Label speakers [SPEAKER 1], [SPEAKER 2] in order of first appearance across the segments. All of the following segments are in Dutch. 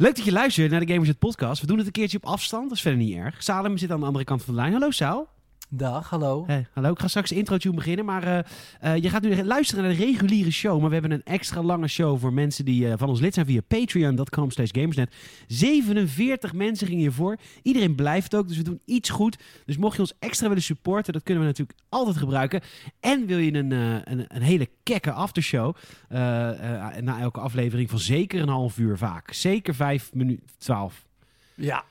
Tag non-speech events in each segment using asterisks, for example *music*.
[SPEAKER 1] Leuk dat je luistert naar de Gamers Podcast. We doen het een keertje op afstand, dat is verder niet erg. Salem zit aan de andere kant van de lijn. Hallo Saal.
[SPEAKER 2] Dag, hallo.
[SPEAKER 1] Hey, hallo, ik ga straks de intro tune beginnen, maar eh, eh, je gaat nu luisteren naar de reguliere show. Maar we hebben een extra lange show voor mensen die eh, van ons lid zijn via patreon.com slash gamersnet. 47 mensen gingen hiervoor. Iedereen blijft ook, dus we doen iets goed. Dus mocht je ons extra willen supporten, dat kunnen we natuurlijk altijd gebruiken. En wil je een, een, een, hele kekke aftershow na elke aflevering van zeker een half uur vaak. Zeker 5 minuten, 12.
[SPEAKER 2] Ja,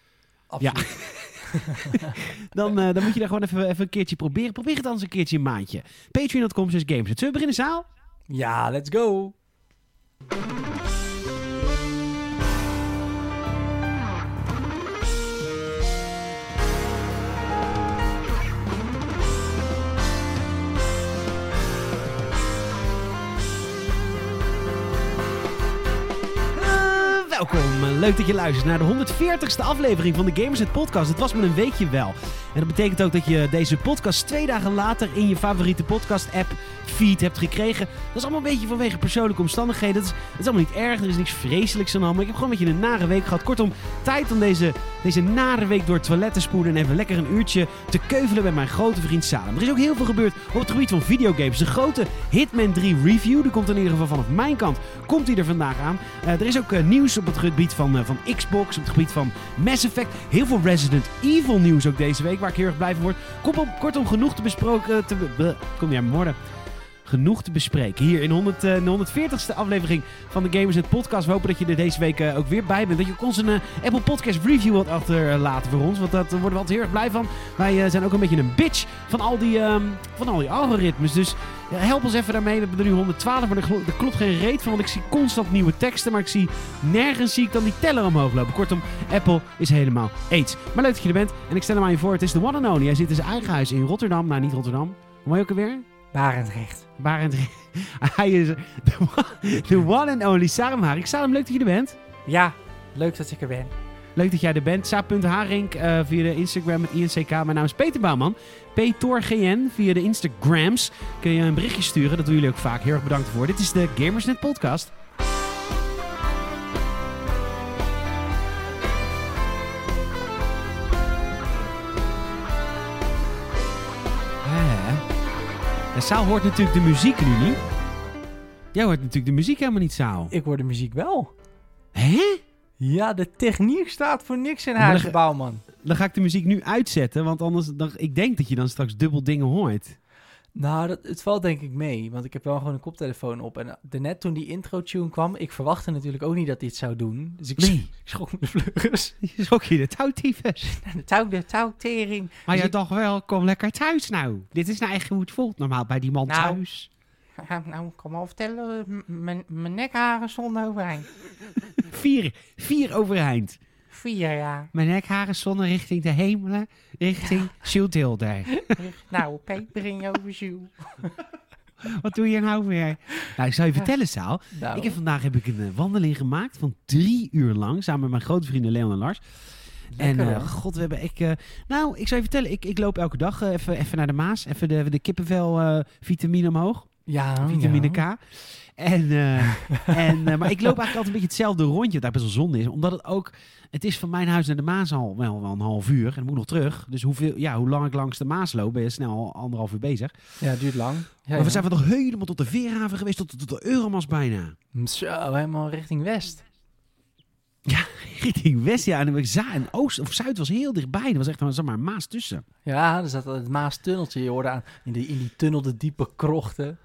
[SPEAKER 2] absoluut.
[SPEAKER 1] Ja. *laughs* dan, uh, dan moet je daar gewoon even, even een keertje proberen. Probeer het anders een keertje een maandje. Patreon.com games. Zullen we beginnen, Zaal?
[SPEAKER 2] Ja, let's go.
[SPEAKER 1] Welkom. Leuk dat je luistert naar de 140ste aflevering van de Gamersnet Podcast. Het was met een weekje wel. En dat betekent ook dat je deze podcast twee dagen later in je favoriete podcast-app feed hebt gekregen. Dat is allemaal een beetje vanwege persoonlijke omstandigheden. Dat is, is allemaal niet erg, er is niks vreselijks aan de. Maar ik heb gewoon een beetje een nare week gehad. Kortom, tijd om deze, deze nare week door het toilet te spoelen en even lekker een uurtje te keuvelen bij mijn grote vriend Salem. Er is ook heel veel gebeurd op het gebied van videogames. De grote Hitman 3 review, die komt in ieder geval vanaf mijn kant, komt die er vandaag aan. Uh, er is ook uh, nieuws op het gebied van, uh, van Xbox, op het gebied van Mass Effect. Heel veel Resident Evil nieuws ook deze week, waar ik heel erg blij van word. Kortom, kortom genoeg te besproken, te, kom niet aan genoeg te bespreken. Hier in 100, uh, de 140ste aflevering van de Gamers Net Podcast. We hopen dat je er deze week uh, ook weer bij bent. Dat je ook ons een uh, Apple Podcast review wilt achterlaten voor ons. Want dat worden we altijd heel erg blij van. Wij zijn ook een beetje een bitch van al die, um, van al die algoritmes. Dus help ons even daarmee. We hebben er nu 112, maar er, klopt geen reet van. Want ik zie constant nieuwe teksten. Maar ik zie nergens zie ik dan die teller omhoog lopen. Kortom, Apple is helemaal aids. Maar leuk dat je er bent. En ik stel hem aan je voor. Het is de one and only. Hij zit in zijn eigen huis in Rotterdam. Nou, niet Rotterdam. Hoe je ook alweer?
[SPEAKER 2] Barendrecht.
[SPEAKER 1] Barendrecht. *laughs* Hij is de one and only Sarum Haring. Sarum, leuk dat je er bent.
[SPEAKER 2] Ja, leuk dat ik er ben.
[SPEAKER 1] Leuk dat jij er bent. Sa.Haring uh, via de Instagram met INCK. Mijn naam is Peter Bouwman. PTORGN via de Instagrams. Kun je een berichtje sturen. Dat doen jullie ook vaak. Heel erg bedankt voor. Dit is de Gamersnet podcast. Saal hoort natuurlijk de muziek nu niet. Jij hoort natuurlijk de muziek helemaal niet, Saal.
[SPEAKER 2] Ik hoor de muziek wel.
[SPEAKER 1] Hè?
[SPEAKER 2] Ja, de techniek staat voor niks in huis, Bouwman.
[SPEAKER 1] Dan ga ik de muziek nu uitzetten, want anders... Dan, ik denk dat je dan straks dubbel dingen hoort.
[SPEAKER 2] Nou, dat, het valt denk ik mee, want ik heb wel gewoon een koptelefoon op. En net toen die intro-tune kwam, ik verwachtte natuurlijk ook niet dat hij het zou doen. Dus ik, nee. *laughs* ik schrok me de vleugels. *laughs*
[SPEAKER 1] Je schrok je de touwtyfus. *laughs*
[SPEAKER 2] de touw, de touwtering.
[SPEAKER 1] Maar dus je dacht wel, kom lekker thuis nou. Dit is nou echt hoe het voelt normaal bij die man nou, thuis.
[SPEAKER 2] Nou, kan wel vertellen, mijn nekharen stonden overeind.
[SPEAKER 1] vier, vier overeind.
[SPEAKER 2] Vier, ja.
[SPEAKER 1] Mijn nekharen stonden richting de hemelen, richting ja. *laughs*
[SPEAKER 2] nou, Peet, breng je over Jules. *laughs*
[SPEAKER 1] Wat doe je nou weer? Nou, ik zou je vertellen, Saal. Nou. Ik heb vandaag heb ik een eh, wandeling gemaakt van drie uur lang, samen met mijn grote vrienden Leon en Lars. en uh, god, we hebben ik. Uh, nou, ik zou je vertellen, ik, ik loop elke dag uh, even, even naar de Maas, even de, de kippenvel vitamine omhoog.
[SPEAKER 2] Ja,
[SPEAKER 1] vitamine K. En, en, maar ik loop eigenlijk altijd een beetje hetzelfde rondje, dat best wel zonde is. Omdat het ook, het is van mijn huis naar de Maas al wel, wel een half uur. En dan moet nog terug. Dus hoeveel, ja, hoe lang ik langs de Maas loop, ben je snel anderhalf uur bezig.
[SPEAKER 2] Ja, het duurt lang. Ja,
[SPEAKER 1] maar we zijn van toch helemaal tot de Veerhaven geweest, tot, tot de Euromas bijna.
[SPEAKER 2] Zo, helemaal richting West.
[SPEAKER 1] Ja, *laughs* richting West, ja. En, en Oost of Zuid was heel dichtbij. Er was echt zeg maar, een Maas tussen.
[SPEAKER 2] Ja, er zat het Maas-tunneltje. Je hoorde aan, in, die, in die tunnel de diepe krochten.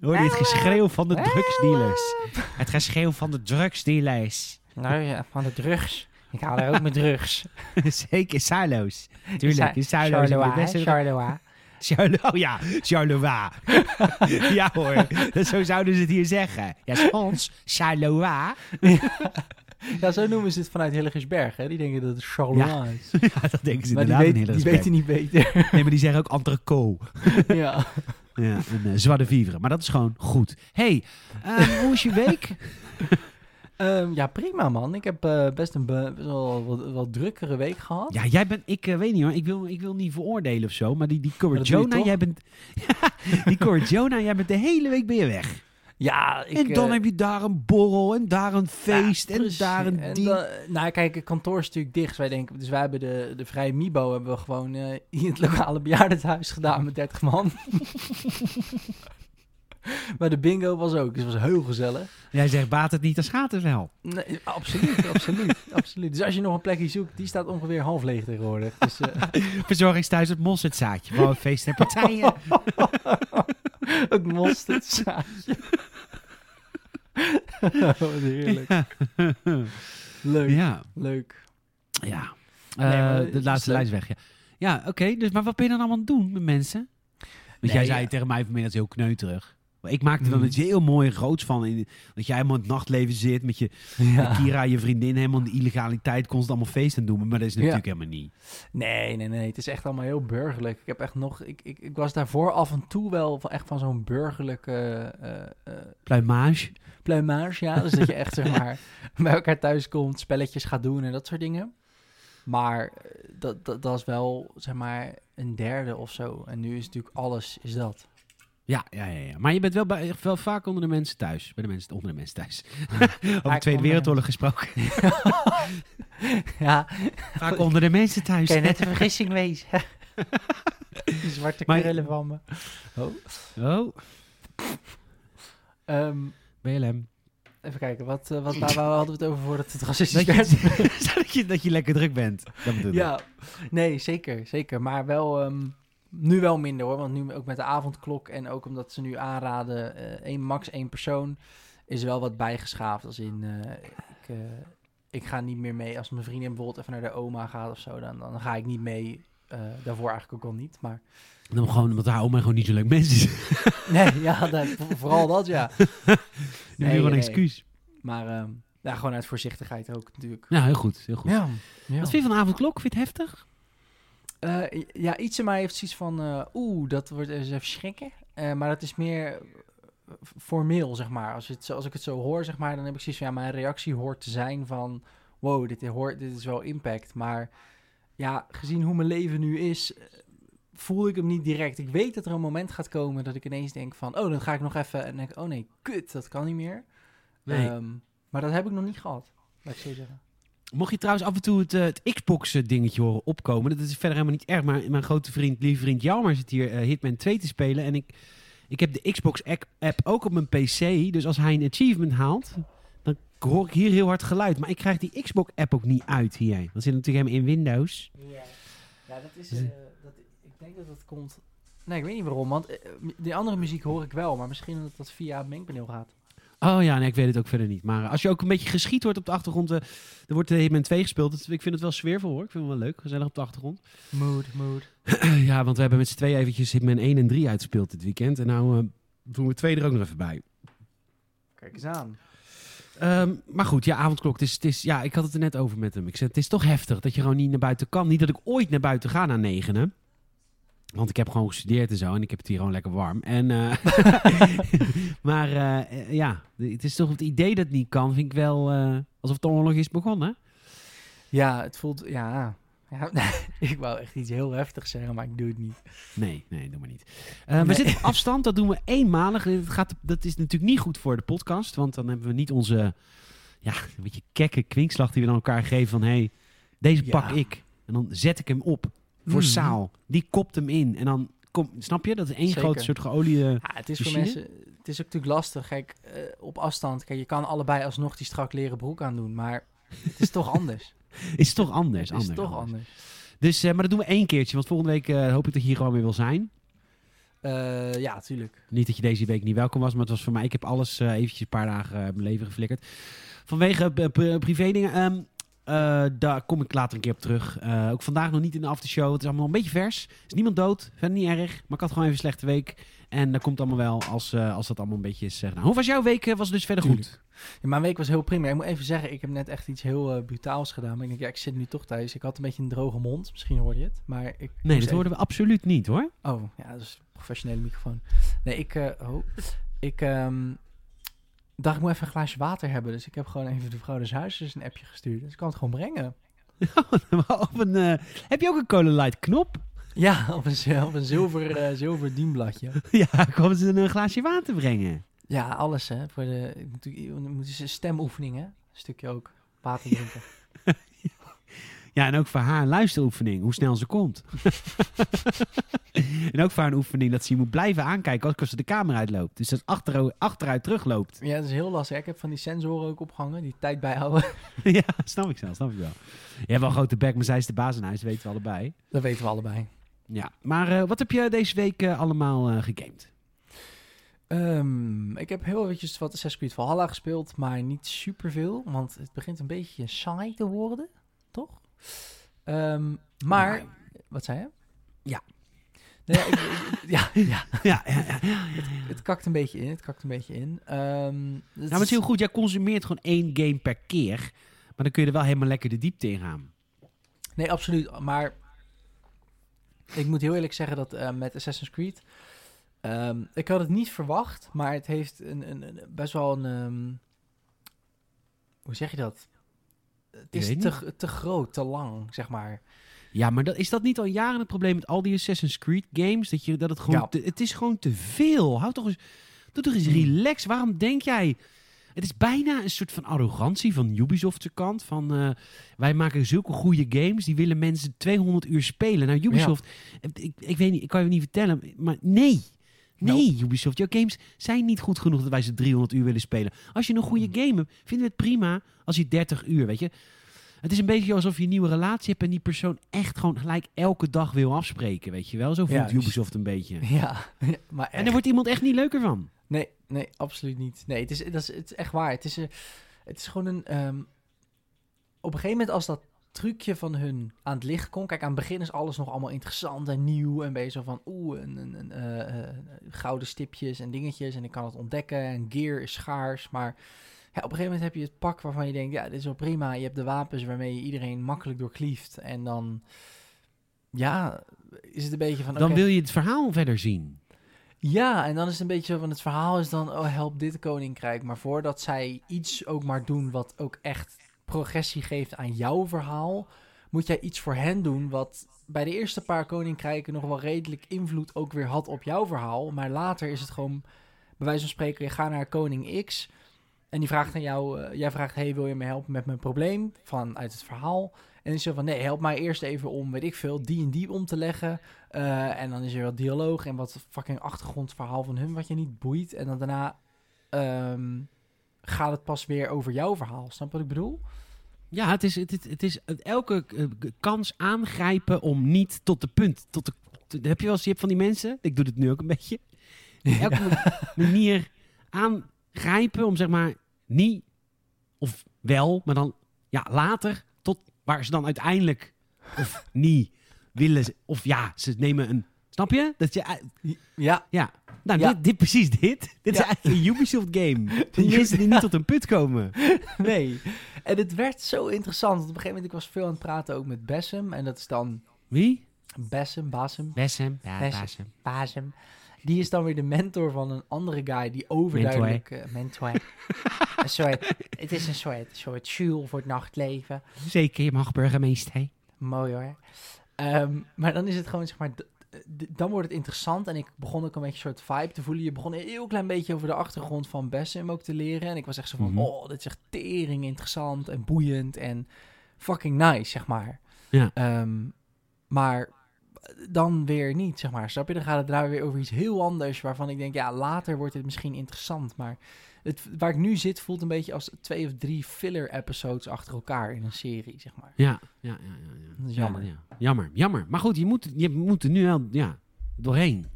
[SPEAKER 1] Hoor je het geschreeuw van de drugsdealers? Het geschreeuw van de drugsdealers.
[SPEAKER 2] Nou ja, van de drugs. Ik haal er ook mijn drugs. *laughs*
[SPEAKER 1] Zeker, silo's. Tuurlijk, silo's.
[SPEAKER 2] Charleroi. *laughs*
[SPEAKER 1] Charleroi. Oh ja, Charleroi. *laughs* ja hoor, zo zouden ze het hier zeggen. Ja, Frans, Charleroi.
[SPEAKER 2] Ja, zo noemen ze het vanuit Hilligersberg. Hè? Die denken dat het Charleroi is.
[SPEAKER 1] Ja, dat denken ze
[SPEAKER 2] maar
[SPEAKER 1] inderdaad
[SPEAKER 2] die, weet, die weten niet beter.
[SPEAKER 1] Nee, maar die zeggen ook entreco.
[SPEAKER 2] ja.
[SPEAKER 1] Ja, een uh, zwarte vivre. Maar dat is gewoon goed. hey, um, hoe is je week?
[SPEAKER 2] Um, *laughs* ja, prima man. Ik heb uh, best een be wel, wat, wat, drukkere week gehad.
[SPEAKER 1] Ja, jij bent, ik uh, weet niet hoor, ik wil, ik wil niet veroordelen of zo, maar die, die Jonah, jij bent, *laughs* die Jonah, jij bent de hele week ben je weg.
[SPEAKER 2] Ja, ik,
[SPEAKER 1] en dan
[SPEAKER 2] eh,
[SPEAKER 1] heb je daar een borrel en daar een feest
[SPEAKER 2] ja,
[SPEAKER 1] en daar een
[SPEAKER 2] En dan- nou, kijk, het kantoor is natuurlijk dicht. Dus wij denken, dus wij hebben de, de vrije Mibo hebben we gewoon eh, in het lokale bejaardenhuis gedaan met 30 man. *laughs* *laughs* maar de bingo was ook, dus het was heel gezellig.
[SPEAKER 1] Jij zegt, baat het niet, dan gaat het wel.
[SPEAKER 2] Nee, absoluut, *laughs* absoluut, absoluut. Dus als je nog een plekje zoekt, die staat ongeveer half leeg tegenwoordig. Dus, eh, *laughs*
[SPEAKER 1] Verzorgingsthuis het mosterdzaadje. Voor feesten en partijen.
[SPEAKER 2] het mosterdzaadje. Wat heerlijk. Leuk,
[SPEAKER 1] ja,
[SPEAKER 2] leuk.
[SPEAKER 1] ja.
[SPEAKER 2] Nee,
[SPEAKER 1] Eh, de
[SPEAKER 2] is
[SPEAKER 1] laatste lijst weg, ja. Ja, oké. dus, maar wat ben je dan allemaal aan het doen met mensen? Want
[SPEAKER 2] Nee,
[SPEAKER 1] jij zei
[SPEAKER 2] ja.
[SPEAKER 1] tegen mij vanmiddag, heel kneuterig. Ik maakte er dan
[SPEAKER 2] Hmm.
[SPEAKER 1] iets heel mooi groots van. In, dat jij helemaal in het nachtleven zit met je *laughs*
[SPEAKER 2] Ja.
[SPEAKER 1] Kira, je vriendin, helemaal in de illegaliteit, constant allemaal feesten doen. Maar dat is natuurlijk helemaal niet.
[SPEAKER 2] Nee, nee, nee. Het is echt allemaal heel burgerlijk. Ik heb echt nog... Ik, ik, ik was daarvoor af en toe wel van, echt van zo'n burgerlijke eh, eh,
[SPEAKER 1] Pluimage.
[SPEAKER 2] pluimage, ja. Dus dat je echt, zeg *laughs* maar, bij elkaar thuis komt, spelletjes gaat doen en dat soort dingen. Maar dat, dat, dat is wel, zeg maar, een derde of zo. En nu is natuurlijk alles, is dat.
[SPEAKER 1] Ja, ja, ja, ja. Maar je bent wel, bij, wel vaak onder de mensen thuis. Bij de mensen, onder de mensen thuis. *laughs* Over de Tweede Wereldoorlog gesproken. *laughs*
[SPEAKER 2] ja,
[SPEAKER 1] vaak onder de mensen thuis.
[SPEAKER 2] kan je net een vergissing wezen. *laughs* Die zwarte
[SPEAKER 1] Maar-
[SPEAKER 2] krullen van me. Oh.
[SPEAKER 1] Oh,
[SPEAKER 2] Ehm,
[SPEAKER 1] BLM.
[SPEAKER 2] even kijken, wat, eh, wat, waar, waar hadden we het over voordat het racistisch
[SPEAKER 1] Dat
[SPEAKER 2] werd?
[SPEAKER 1] je, dat, je, dat je lekker druk bent. Dat bedoel ik.
[SPEAKER 2] Ja, nee, zeker, zeker. Maar wel, ehm, nu wel minder hoor. Want nu ook met de avondklok en ook omdat ze nu aanraden, eh één, max één persoon, is wel wat bijgeschaafd. Als in, eh, ik, eh, ik ga niet meer mee. Als mijn vriendin bijvoorbeeld even naar de oma gaat of zo, dan, dan ga ik niet mee. Daarvoor eigenlijk ook al niet. Maar
[SPEAKER 1] Dan gewoon, omdat haar oma gewoon niet zo leuk mens is. *laughs*
[SPEAKER 2] nee, ja, dat, vo- vooral dat ja. *laughs*
[SPEAKER 1] Nu
[SPEAKER 2] Nee,
[SPEAKER 1] nee, gewoon een
[SPEAKER 2] nee.
[SPEAKER 1] excuus.
[SPEAKER 2] Maar ehm, ja, gewoon uit voorzichtigheid ook natuurlijk.
[SPEAKER 1] Ja, heel goed. Heel goed.
[SPEAKER 2] Ja, ja.
[SPEAKER 1] Wat vind je van de avondklok? Vind je het heftig?
[SPEAKER 2] Eh, ja, iets in mij heeft zoiets van, eh, oeh, dat wordt eens even schrikken. Eh, maar dat is meer formeel, zeg maar. Als, het, als ik het zo hoor, zeg maar, dan heb ik zoiets van, ja, mijn reactie hoort te zijn van, wow, dit, hoort, dit is wel impact. Maar ja, gezien hoe mijn leven nu is, voel ik hem niet direct. Ik weet dat er een moment gaat komen dat ik ineens denk van, oh, dan ga ik nog even, en denk ik, oh nee, kut, dat kan niet meer.
[SPEAKER 1] Nee.
[SPEAKER 2] Ehm, maar dat heb ik nog niet gehad, laat ik zo zeggen.
[SPEAKER 1] Mocht je trouwens af en toe het, eh, het Xbox-dingetje horen opkomen, dat is verder helemaal niet erg. Maar mijn grote vriend, lieve vriend Jalmar zit hier eh, Hitman 2 te spelen. En ik, ik heb de Xbox-app ook op mijn PC. Dus als hij een achievement haalt, dan hoor ik hier heel hard geluid. Maar ik krijg die Xbox-app ook niet uit hier. Dat zit natuurlijk helemaal in Windows.
[SPEAKER 2] Ja, ja dat is.
[SPEAKER 1] Dus-
[SPEAKER 2] eh, dat, ik denk dat dat komt. Nee, ik weet niet waarom. Want eh, die andere muziek hoor ik wel, maar misschien omdat dat via het mengpaneel gaat.
[SPEAKER 1] Oh ja, nee, ik weet het ook verder niet. Maar als je ook een beetje geschiet wordt op de achtergrond, eh, er wordt de Hitman 2 gespeeld. Dat- ik vind het wel sfeervol hoor. Ik vind het wel leuk, gezellig op de achtergrond.
[SPEAKER 2] Mood, mood. *clears throat*
[SPEAKER 1] ja, want we hebben met z'n twee eventjes Hitman 1 en 3 uitgespeeld dit weekend. En nou eh, doen we 2 er ook nog even bij.
[SPEAKER 2] Kijk eens aan.
[SPEAKER 1] Ehm, maar goed, ja, avondklok. Het is, het is, ja, ik had het er net over met hem. Ik zei, het is toch heftig dat je gewoon niet naar buiten kan. Niet dat ik ooit naar buiten ga na negenen. Want ik heb gewoon gestudeerd en zo. En ik heb het hier gewoon lekker warm. En, eh, *laughs* maar eh, eh, ja, het is toch het idee dat het niet kan. Vind ik wel alsof de oorlog is begonnen.
[SPEAKER 2] Ja, het voelt. Ja. ja *laughs* ik wou echt iets heel heftigs zeggen, maar ik doe het niet.
[SPEAKER 1] Nee, nee, doe maar niet. We zitten op afstand. Dat doen we eenmalig. Dat, gaat, dat is natuurlijk niet goed voor de podcast. Want dan hebben we niet onze ja, een beetje kekke kwinkslag die we dan elkaar geven. Van, hé, hey, deze
[SPEAKER 2] Ja.
[SPEAKER 1] pak ik. En dan zet ik hem op voor. Saal. Die kopt hem in. En dan, kom, snap je? Dat is één
[SPEAKER 2] Zeker.
[SPEAKER 1] grote soort geoliede...
[SPEAKER 2] Ja, het is voor mensen. Het is ook natuurlijk lastig. Kijk, eh, op afstand. Kijk, je kan allebei alsnog die strak leren broek aandoen. Maar het is toch anders. *laughs*
[SPEAKER 1] Is toch anders?
[SPEAKER 2] het is
[SPEAKER 1] anders,
[SPEAKER 2] toch anders.
[SPEAKER 1] Dus, eh, maar dat doen we één keertje. Want volgende week eh, hoop ik dat je hier gewoon weer wil zijn.
[SPEAKER 2] Ja, tuurlijk.
[SPEAKER 1] Niet dat je deze week niet welkom was, maar het was voor mij. Ik heb alles eventjes een paar dagen mijn leven geflikkerd. Vanwege pri- privé dingen. ehm, eh, daar kom ik later een keer op terug. Eh, ook vandaag nog niet in de aftershow. Het is allemaal een beetje vers. Er is niemand dood. Verder niet erg. Maar ik had gewoon even een slechte week. En dat komt allemaal wel als, eh, als dat allemaal een beetje is. nou, hoe was jouw week? Was het dus verder goed?
[SPEAKER 2] Ja, mijn week was heel prima. Ik moet even zeggen, ik heb net echt iets heel brutaals gedaan. Maar ik denk, ja, ik zit nu toch thuis. Ik had een beetje een droge mond. Misschien hoorde je het. Maar ik
[SPEAKER 1] Nee, dat hoorden we absoluut niet hoor.
[SPEAKER 2] Oh, ja, dat is een professionele microfoon. Nee, ik... oh, ik ehm, dacht, ik moet even een glaasje water hebben. Dus ik heb gewoon even de vrouw des huizes een appje gestuurd. Dus ik kan het gewoon brengen. *laughs*
[SPEAKER 1] Op een, eh, heb je ook een Cola Light knop?
[SPEAKER 2] Ja, op een, op een zilver, eh, zilver dienbladje. *laughs*
[SPEAKER 1] ja, komen ze een glaasje water brengen.
[SPEAKER 2] Ja, alles hè. Voor de, ik moet, ik moet eens een stemoefening hè. Een stukje ook. Water drinken.
[SPEAKER 1] Ja, *laughs* en ook voor haar een luisteroefening, hoe snel ze komt. *laughs* en ook voor haar een oefening dat ze je moet blijven aankijken ook als ze de kamer uitloopt. Dus dat ze achter, achteruit terugloopt.
[SPEAKER 2] ja, dat is heel lastig. Ik heb van die sensoren ook opgehangen, die tijd bijhouden. *laughs*
[SPEAKER 1] ja, snap ik wel, snap ik wel. Je hebt wel een grote bek, maar zij is de baas in huis, weten we allebei.
[SPEAKER 2] Dat weten we allebei.
[SPEAKER 1] Ja, maar eh, wat heb je deze week eh, allemaal eh, gegamed?
[SPEAKER 2] Ehm, ik heb heel eventjes wat Assassin's Creed Valhalla gespeeld, maar niet superveel, want het begint een beetje saai te worden, toch? Ehm, maar, wat zei je?
[SPEAKER 1] Ja.
[SPEAKER 2] Nee, ja, ik- *laughs* ja, ja,
[SPEAKER 1] Ja, ja, ja.
[SPEAKER 2] het kakt een beetje in, het kakt een beetje in. Ehm, het
[SPEAKER 1] Nou, maar het is heel goed. Jij consumeert gewoon één game per keer. Maar dan kun je er wel helemaal lekker de diepte in gaan.
[SPEAKER 2] Nee, absoluut. Maar ik moet heel eerlijk zeggen dat eh, met Assassin's Creed... ehm, ik had het niet verwacht, maar het heeft een, een, een- best wel een... hoe zeg je dat? Het is te, te groot, te lang, zeg maar.
[SPEAKER 1] Ja, maar dat, is dat niet al jaren het probleem met al die Assassin's Creed games? Dat, je, dat het gewoon...
[SPEAKER 2] Ja.
[SPEAKER 1] te- het is gewoon te veel. Houd toch eens... Doe toch eens
[SPEAKER 2] Hmm.
[SPEAKER 1] relax. Waarom denk jij... Het is bijna een soort van arrogantie van Ubisoft's kant. Van, eh, wij maken zulke goede games, die willen mensen 200 uur spelen. Nou, Ubisoft, ik, ik weet niet, ik kan je niet vertellen, maar nee. Nee, Ubisoft, jouw games zijn niet goed genoeg dat wij ze 300 uur willen spelen. Als je een goede
[SPEAKER 2] Hmm.
[SPEAKER 1] game hebt, vinden we het prima als je 30 uur, weet je. Het is een beetje alsof je een nieuwe relatie hebt en die persoon echt gewoon gelijk elke dag wil afspreken, weet je wel. Zo voelt. Ubisoft een beetje. *laughs*
[SPEAKER 2] Ja, *laughs* maar
[SPEAKER 1] En
[SPEAKER 2] echt.
[SPEAKER 1] wordt iemand echt niet leuker van.
[SPEAKER 2] Nee, nee, absoluut niet. Nee, het is, dat is, het is echt waar. Het is, eh, het is gewoon een... ehm, op een gegeven moment als dat trucje van hun aan het licht komt... Kijk, aan het begin is alles nog allemaal interessant en nieuw. En ben je zo van, oeh, een, een, een, eh, eh, gouden stipjes en dingetjes. En ik kan het ontdekken. En gear is schaars. Maar ja, op een gegeven moment heb je het pak waarvan je denkt... Ja, dit is wel prima. Je hebt de wapens waarmee je iedereen makkelijk doorklieft. En dan... Ja, is het een beetje van...
[SPEAKER 1] Dan wil je het verhaal verder zien.
[SPEAKER 2] ja, en dan is het een beetje zo van het verhaal is dan, oh help dit koninkrijk. Maar voordat zij iets ook maar doen wat ook echt progressie geeft aan jouw verhaal, moet jij iets voor hen doen wat bij de eerste paar koninkrijken nog wel redelijk invloed ook weer had op jouw verhaal. Maar later is het gewoon, bij wijze van spreken, je gaat naar koning X en die vraagt aan jou, eh, jij vraagt, hey wil je me helpen met mijn probleem vanuit het verhaal? En is zo van, nee, help mij eerst even om, weet ik veel, die en die om te leggen. Eh, en dan is er wat dialoog en wat fucking achtergrondverhaal van hun wat je niet boeit. En dan daarna ehm, gaat het pas weer over jouw verhaal. Snap wat ik bedoel?
[SPEAKER 1] Ja, het is, het, het, het is elke eh, kans aangrijpen om niet tot de punt. Tot de, te- heb je wel eens, je hebt van die mensen, ik doe het nu ook een beetje. Elke manier aangrijpen om zeg maar niet of wel, maar dan ja, later tot waar ze dan uiteindelijk of niet willen. Of ja, ze nemen een. Snap je? Dat je,
[SPEAKER 2] Ja,
[SPEAKER 1] ja, nou,
[SPEAKER 2] Ja.
[SPEAKER 1] Dit, dit, precies dit. *laughs* Dit is eigenlijk een Ubisoft game. Die mensen die niet tot een put komen. *laughs*
[SPEAKER 2] nee. En het werd zo interessant. Want op een gegeven moment, ik was veel aan het praten ook met Bessem. En dat is dan
[SPEAKER 1] Wie?
[SPEAKER 2] Bessem, Basem,
[SPEAKER 1] Bessem. Ja,
[SPEAKER 2] Bessem. Basem. Die is dan weer de mentor van een andere guy die overduidelijk... eh, mentor. *laughs* een soort, het is een soort, soort Jules voor het nachtleven.
[SPEAKER 1] Zeker, je mag burgemeester.
[SPEAKER 2] Mooi hoor. Ehm, maar dan is het gewoon, zeg maar, dan wordt het interessant. En ik begon ook een beetje een soort vibe te voelen. Je begon een heel klein beetje over de achtergrond van Bessem ook te leren. En ik was echt zo van,
[SPEAKER 1] Mhm.
[SPEAKER 2] oh, dit is echt tering interessant en boeiend en fucking nice, zeg maar.
[SPEAKER 1] Ja.
[SPEAKER 2] Ehm, maar dan weer niet, zeg maar. Snap je? Dan gaat het daar weer over iets heel anders. Waarvan ik denk, ja, later wordt het misschien interessant. Maar het, waar ik nu zit voelt een beetje als twee of drie filler episodes achter elkaar in een serie, zeg maar.
[SPEAKER 1] Ja, ja, ja. ja, ja.
[SPEAKER 2] Dat is
[SPEAKER 1] Ja,
[SPEAKER 2] jammer.
[SPEAKER 1] ja. Jammer, jammer. Maar goed, je moet, je moet er nu wel ja, doorheen.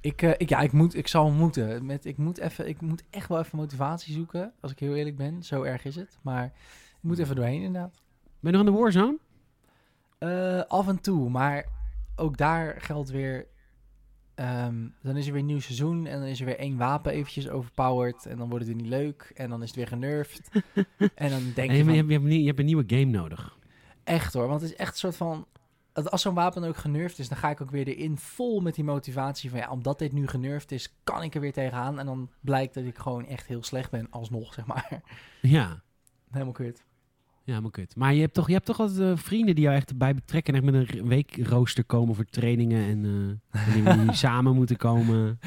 [SPEAKER 2] Ik, eh, ik, ja, ik, moet, ik zal moeten. Met, ik, moet even, ik moet echt wel even motivatie zoeken. Als ik heel eerlijk ben. Zo erg is het. Maar ik moet even doorheen inderdaad.
[SPEAKER 1] Ben je nog in de Warzone?
[SPEAKER 2] Eh, af en toe. Maar ook daar geldt weer... ehm, dan is er weer een nieuw seizoen. En dan is er weer één wapen eventjes overpowered. En dan wordt het weer niet leuk. En dan is het weer genervd. *laughs* en dan denk
[SPEAKER 1] En
[SPEAKER 2] je
[SPEAKER 1] je,
[SPEAKER 2] van,
[SPEAKER 1] hebt, je, hebt, een- je hebt een nieuwe game nodig.
[SPEAKER 2] Echt hoor, want het is echt een soort van... Als zo'n wapen ook genervd is, dan ga ik ook weer erin vol met die motivatie van... ja, omdat dit nu genervd is, kan ik er weer tegenaan. En dan blijkt dat ik gewoon echt heel slecht ben, alsnog, zeg maar.
[SPEAKER 1] Ja,
[SPEAKER 2] Helemaal kut.
[SPEAKER 1] Ja, maar kut. Maar je hebt toch, je hebt toch wat eh, vrienden die jou echt erbij betrekken... en echt met een weekrooster komen voor trainingen... en eh, jullie *laughs* samen moeten komen.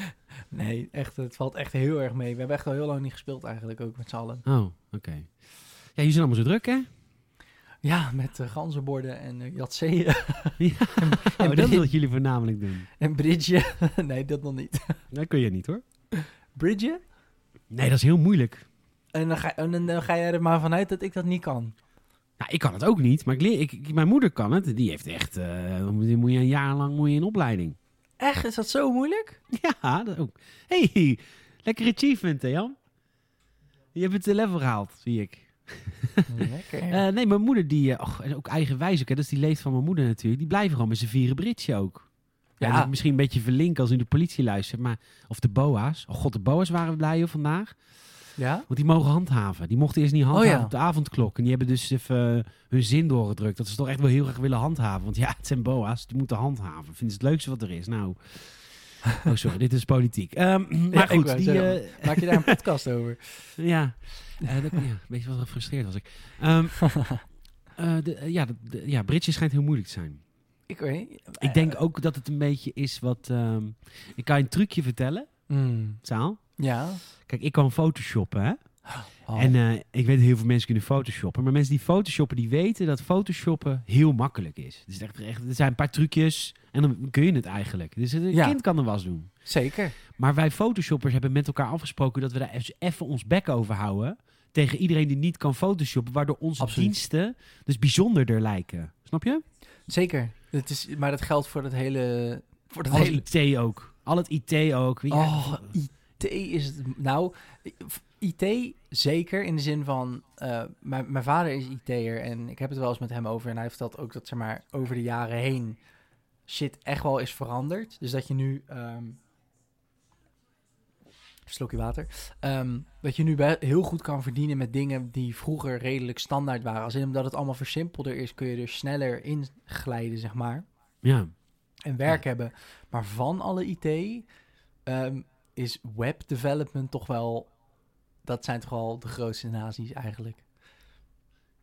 [SPEAKER 2] Nee, echt, het valt echt heel erg mee. We hebben echt al heel lang niet gespeeld eigenlijk, ook met z'n allen.
[SPEAKER 1] Oh, oké. Ja, jullie zijn allemaal zo druk, hè?
[SPEAKER 2] Ja, met uh, ganzenborden en uh, jatseeën. *laughs* *laughs*
[SPEAKER 1] ja, en oh, dat wil jullie voornamelijk doen.
[SPEAKER 2] En bridge. nee, dat nog niet.
[SPEAKER 1] Dat kun je niet, hoor.
[SPEAKER 2] Bridge?
[SPEAKER 1] Nee, dat is heel moeilijk.
[SPEAKER 2] En dan ga, en dan ga jij er maar vanuit dat ik dat niet kan.
[SPEAKER 1] Nou, ik kan het ook niet, maar ik leer, ik, mijn moeder kan het. Die heeft echt, uh, die moet je een jaar lang moet je in opleiding.
[SPEAKER 2] Echt? Is dat zo moeilijk? *laughs*
[SPEAKER 1] Ja, dat ook. hey, lekker achievement, hè Jan? Je hebt het level gehaald, zie ik. *laughs* Lekker. uh, nee, mijn moeder, die, uh, och, ook eigenwijs ook, hè, dus die leeft van mijn moeder natuurlijk. Die blijven gewoon met z'n vieren Britje ook. Ja, ja. misschien een beetje verlinken als u de politie luistert, maar... Of de boa's. Oh god, de boa's waren blij hoor, vandaag.
[SPEAKER 2] Ja?
[SPEAKER 1] Want die mogen handhaven. Die mochten eerst niet handhaven oh, ja. op de avondklok. En die hebben dus even hun zin doorgedrukt. Dat ze toch echt wel heel graag willen handhaven. Want ja, het zijn boa's, die moeten handhaven. Vinden ze het leukste wat er is. Nou... *laughs* Oh, sorry, dit is politiek. Um, maar
[SPEAKER 2] ja,
[SPEAKER 1] goed, die,
[SPEAKER 2] uh... *laughs* maak je daar een podcast over? *laughs*
[SPEAKER 1] Ja, uh, dat, ja, een beetje wat gefrustreerd was ik. Um, uh, de, ja, de, de, ja, Britje schijnt heel moeilijk te zijn.
[SPEAKER 2] Ik weet
[SPEAKER 1] Ik denk ook dat het een beetje is wat... Um, ik kan je een trucje vertellen.
[SPEAKER 2] Mm.
[SPEAKER 1] Zaal.
[SPEAKER 2] Ja.
[SPEAKER 1] Kijk, ik kan photoshoppen, hè? *gasps*
[SPEAKER 2] Oh.
[SPEAKER 1] En uh, ik weet dat heel veel mensen kunnen photoshoppen. Maar mensen die photoshoppen, die weten dat photoshoppen heel makkelijk is. Dus echt, echt, er zijn een paar trucjes en dan kun je het eigenlijk. Dus een
[SPEAKER 2] Ja.
[SPEAKER 1] kind kan er was doen.
[SPEAKER 2] Zeker.
[SPEAKER 1] Maar wij photoshoppers hebben met elkaar afgesproken dat we daar even- ons bek over houden. Tegen iedereen die niet kan photoshoppen. Waardoor onze
[SPEAKER 2] Absoluut.
[SPEAKER 1] diensten dus bijzonderder lijken. Snap je?
[SPEAKER 2] Zeker. Het is, maar dat geldt voor het hele... Voor het
[SPEAKER 1] Al
[SPEAKER 2] hele...
[SPEAKER 1] IT ook. Al het IT ook.
[SPEAKER 2] Oh, IT is het... Nou, IT zeker in de zin van... eh, mijn, mijn vader is IT'er en ik heb het wel eens met hem over. En hij vertelt ook dat, zeg maar, over de jaren heen... shit echt wel is veranderd. Dus dat je nu... ehm slokje water. Ehm, dat je nu heel goed kan verdienen met dingen die vroeger redelijk standaard waren. Als in omdat het allemaal versimpelder is, kun je er sneller in glijden, zeg maar.
[SPEAKER 1] Ja.
[SPEAKER 2] En werk hebben. Maar van alle IT ehm, is web development toch wel... Dat zijn toch wel de grootste nazi's eigenlijk.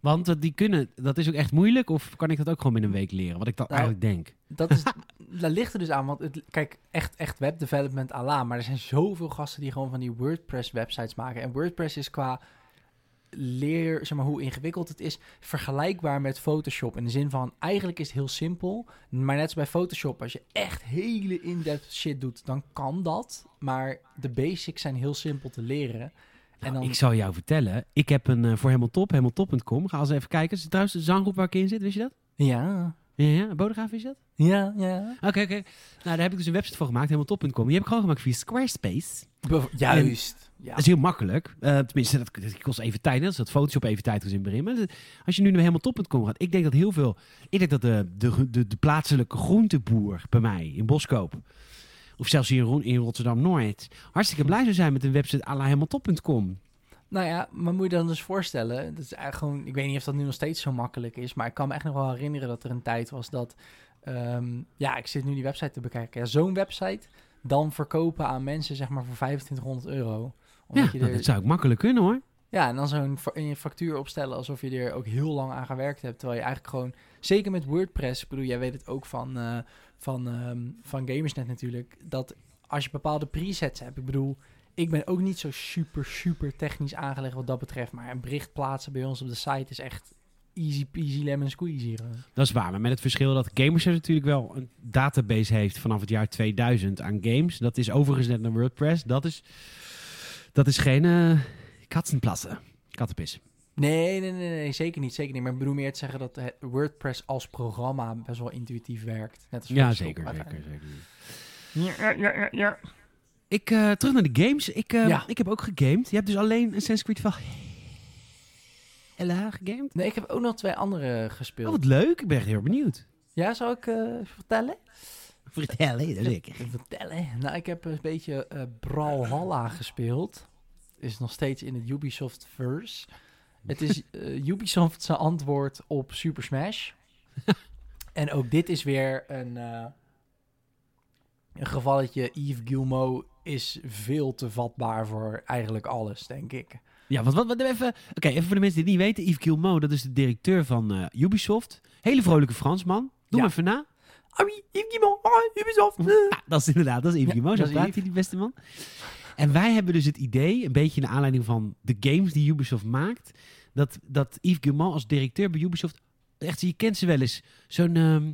[SPEAKER 1] Want eh, die kunnen, dat is ook echt moeilijk. Of kan ik dat ook gewoon in een week leren? Wat ik dan
[SPEAKER 2] Nou,
[SPEAKER 1] eigenlijk denk.
[SPEAKER 2] Dat, is, *laughs* dat ligt er dus aan, want het, kijk, echt, echt webdevelopment à la, maar er zijn zoveel gasten die gewoon van die WordPress-websites maken. En WordPress is qua leer, zeg maar, hoe ingewikkeld het is, vergelijkbaar met Photoshop. In de zin van, eigenlijk is het heel simpel, maar net als bij Photoshop, als je echt hele in-depth shit doet, dan kan dat. Maar de basics zijn heel simpel te leren. En
[SPEAKER 1] Nou,
[SPEAKER 2] dan,
[SPEAKER 1] Ik zal jou vertellen. Ik heb een eh, voor helemaal top, helemaal top.com. Ga eens even kijken. Is het trouwens de zanggroep waar ik in zit? Wist je dat?
[SPEAKER 2] ja,
[SPEAKER 1] Ja, ja. Bodegraaf is dat?
[SPEAKER 2] ja, ja.
[SPEAKER 1] Oké, oké. Nou, daar heb ik dus een website voor gemaakt, helemaal top.com. Die heb ik gewoon gemaakt via Squarespace.
[SPEAKER 2] Juist. Ja.
[SPEAKER 1] Dat is heel makkelijk. Eh, tenminste, dat, dat kost even tijd. Net als dat Photoshop even tijd kost inbrengen. Maar dat- als je nu naar helemaal top.com gaat. Ik denk dat heel veel... Ik denk dat de, de, de, de plaatselijke groenteboer bij mij in Boskoop... Of zelfs hier in in Rotterdam-Noord... hartstikke blij zou zijn met een website à la helemaal top.com.
[SPEAKER 2] Nou ja, maar moet je dan dus voorstellen, dat is eigenlijk gewoon, ik weet niet of dat nu nog steeds zo makkelijk is, maar ik kan me echt nog wel herinneren dat er een tijd was dat, ehm, ja, ik zit nu die website te bekijken. Ja, zo'n website dan verkopen aan mensen zeg maar voor 2500 euro. Omdat
[SPEAKER 1] Ja,
[SPEAKER 2] je
[SPEAKER 1] nou,
[SPEAKER 2] er,
[SPEAKER 1] dat zou ik makkelijk kunnen hoor.
[SPEAKER 2] ja, en dan zo'n fa- in je factuur opstellen alsof je er ook heel lang aan gewerkt hebt, terwijl je eigenlijk gewoon, zeker met WordPress, ik bedoel, jij weet het ook van, eh, van, ehm, van Gamersnet natuurlijk, dat als je bepaalde presets hebt, ik bedoel, ik ben ook niet zo super, super technisch aangelegd wat dat betreft. Maar een bericht plaatsen bij ons op de site is echt easy peasy lemon squeezy. hier.
[SPEAKER 1] Dat is waar, maar met het verschil dat Gamerset natuurlijk wel een database heeft vanaf het jaar 2000 aan games. Dat is overigens net naar WordPress. Dat is, dat is geen eh katsenplassen. Kattenpis.
[SPEAKER 2] Nee, nee, nee, nee, zeker niet. Zeker niet. Maar ik bedoel meer te zeggen dat het WordPress als programma best wel intuïtief werkt. Net als
[SPEAKER 1] Ja, zeker, zeker, zeker.
[SPEAKER 2] Ja, ja, ja, ja.
[SPEAKER 1] Ik, eh, terug naar de games. Ik, eh,
[SPEAKER 2] Ja.
[SPEAKER 1] ik heb ook gegamed. Je hebt dus alleen Assassin's Creed Valhalla gegamed?
[SPEAKER 2] Nee, ik heb ook nog twee andere
[SPEAKER 1] Oh,
[SPEAKER 2] gespeeld.
[SPEAKER 1] wat leuk. Ik ben echt heel benieuwd.
[SPEAKER 2] Ja, zou ik eh, vertellen?
[SPEAKER 1] Vertel, hè, dat zeker.
[SPEAKER 2] Vertellen? Nou, ik heb een beetje eh Brawlhalla gespeeld. Is nog steeds in het Ubisoft verse. Het is *laughs* eh, Ubisoft's antwoord op Super Smash. *laughs* en ook dit is weer een, een gevalletje. Yves Guillemot is veel te vatbaar voor eigenlijk alles, denk ik.
[SPEAKER 1] Ja, wat, wat, wat even... Oké, even voor de mensen die het niet weten. Yves Guillemot, dat is de directeur van eh, Ubisoft. Hele vrolijke Fransman. Doe
[SPEAKER 2] Ja.
[SPEAKER 1] maar even na.
[SPEAKER 2] Ah oui, Yves Guillemot, ah, Ubisoft. *laughs*
[SPEAKER 1] Ja, dat is inderdaad, dat is Yves
[SPEAKER 2] Ja,
[SPEAKER 1] Guillemot. Zo praat hij, die beste man. En wij hebben dus het idee, een beetje naar aanleiding van de games die Ubisoft maakt, dat, dat Yves Guillemot als directeur bij Ubisoft, echt, je kent ze wel eens, zo'n ehm,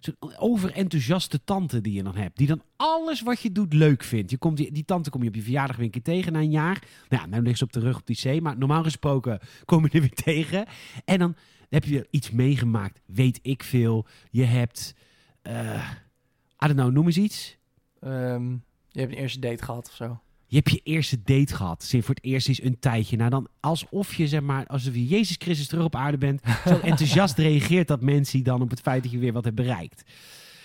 [SPEAKER 1] zo'n overenthousiaste tante die je dan hebt, die dan alles wat je doet leuk vindt. Je komt die, tante kom je op je verjaardag weer een keer tegen na een jaar. Nou ja, nu ligt ze op de rug op die zee, maar normaal gesproken *laughs* kom je er weer tegen. En dan heb je iets meegemaakt, weet ik veel. Je hebt, eh I don't know, noem eens iets.
[SPEAKER 2] Ehm, je hebt een eerste date gehad of zo.
[SPEAKER 1] Je hebt je eerste date gehad. Sinds voor het eerst is een tijdje. Nou, dan alsof je, zeg maar, alsof je Jezus Christus terug op aarde bent. *laughs* Zo enthousiast reageert dat mensen dan op het feit dat je weer wat hebt bereikt.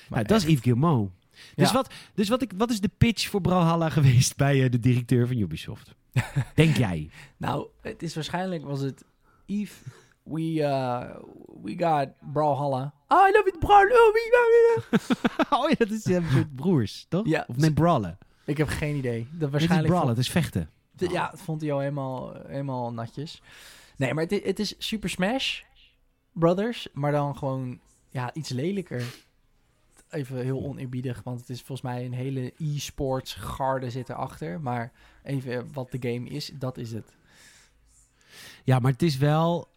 [SPEAKER 1] Nou, dat is Yves Guillemot. Dus,
[SPEAKER 2] Ja.
[SPEAKER 1] wat, dus wat, ik, wat is de pitch voor Brawlhalla *laughs* geweest bij eh, de directeur van Ubisoft? *laughs* Denk jij?
[SPEAKER 2] Nou, het is waarschijnlijk was het Yves. We, uh, we got Brawlhalla. I love it, Brawlhalla.
[SPEAKER 1] oh ja, dat is eh, een soort broers, toch?
[SPEAKER 2] Ja.
[SPEAKER 1] Of nee, brawlen.
[SPEAKER 2] Ik heb geen idee. Dat
[SPEAKER 1] Het is
[SPEAKER 2] waarschijnlijk
[SPEAKER 1] brawlen,
[SPEAKER 2] vond-
[SPEAKER 1] het is vechten.
[SPEAKER 2] de- ja, dat vond hij al helemaal, helemaal natjes. Nee, maar het, het is Super Smash Brothers, maar dan gewoon ja, iets lelijker. Even heel oneerbiedig, want het is volgens mij een hele e-sports garde zit erachter. Maar even wat de game is, dat is het.
[SPEAKER 1] Ja, maar het is wel...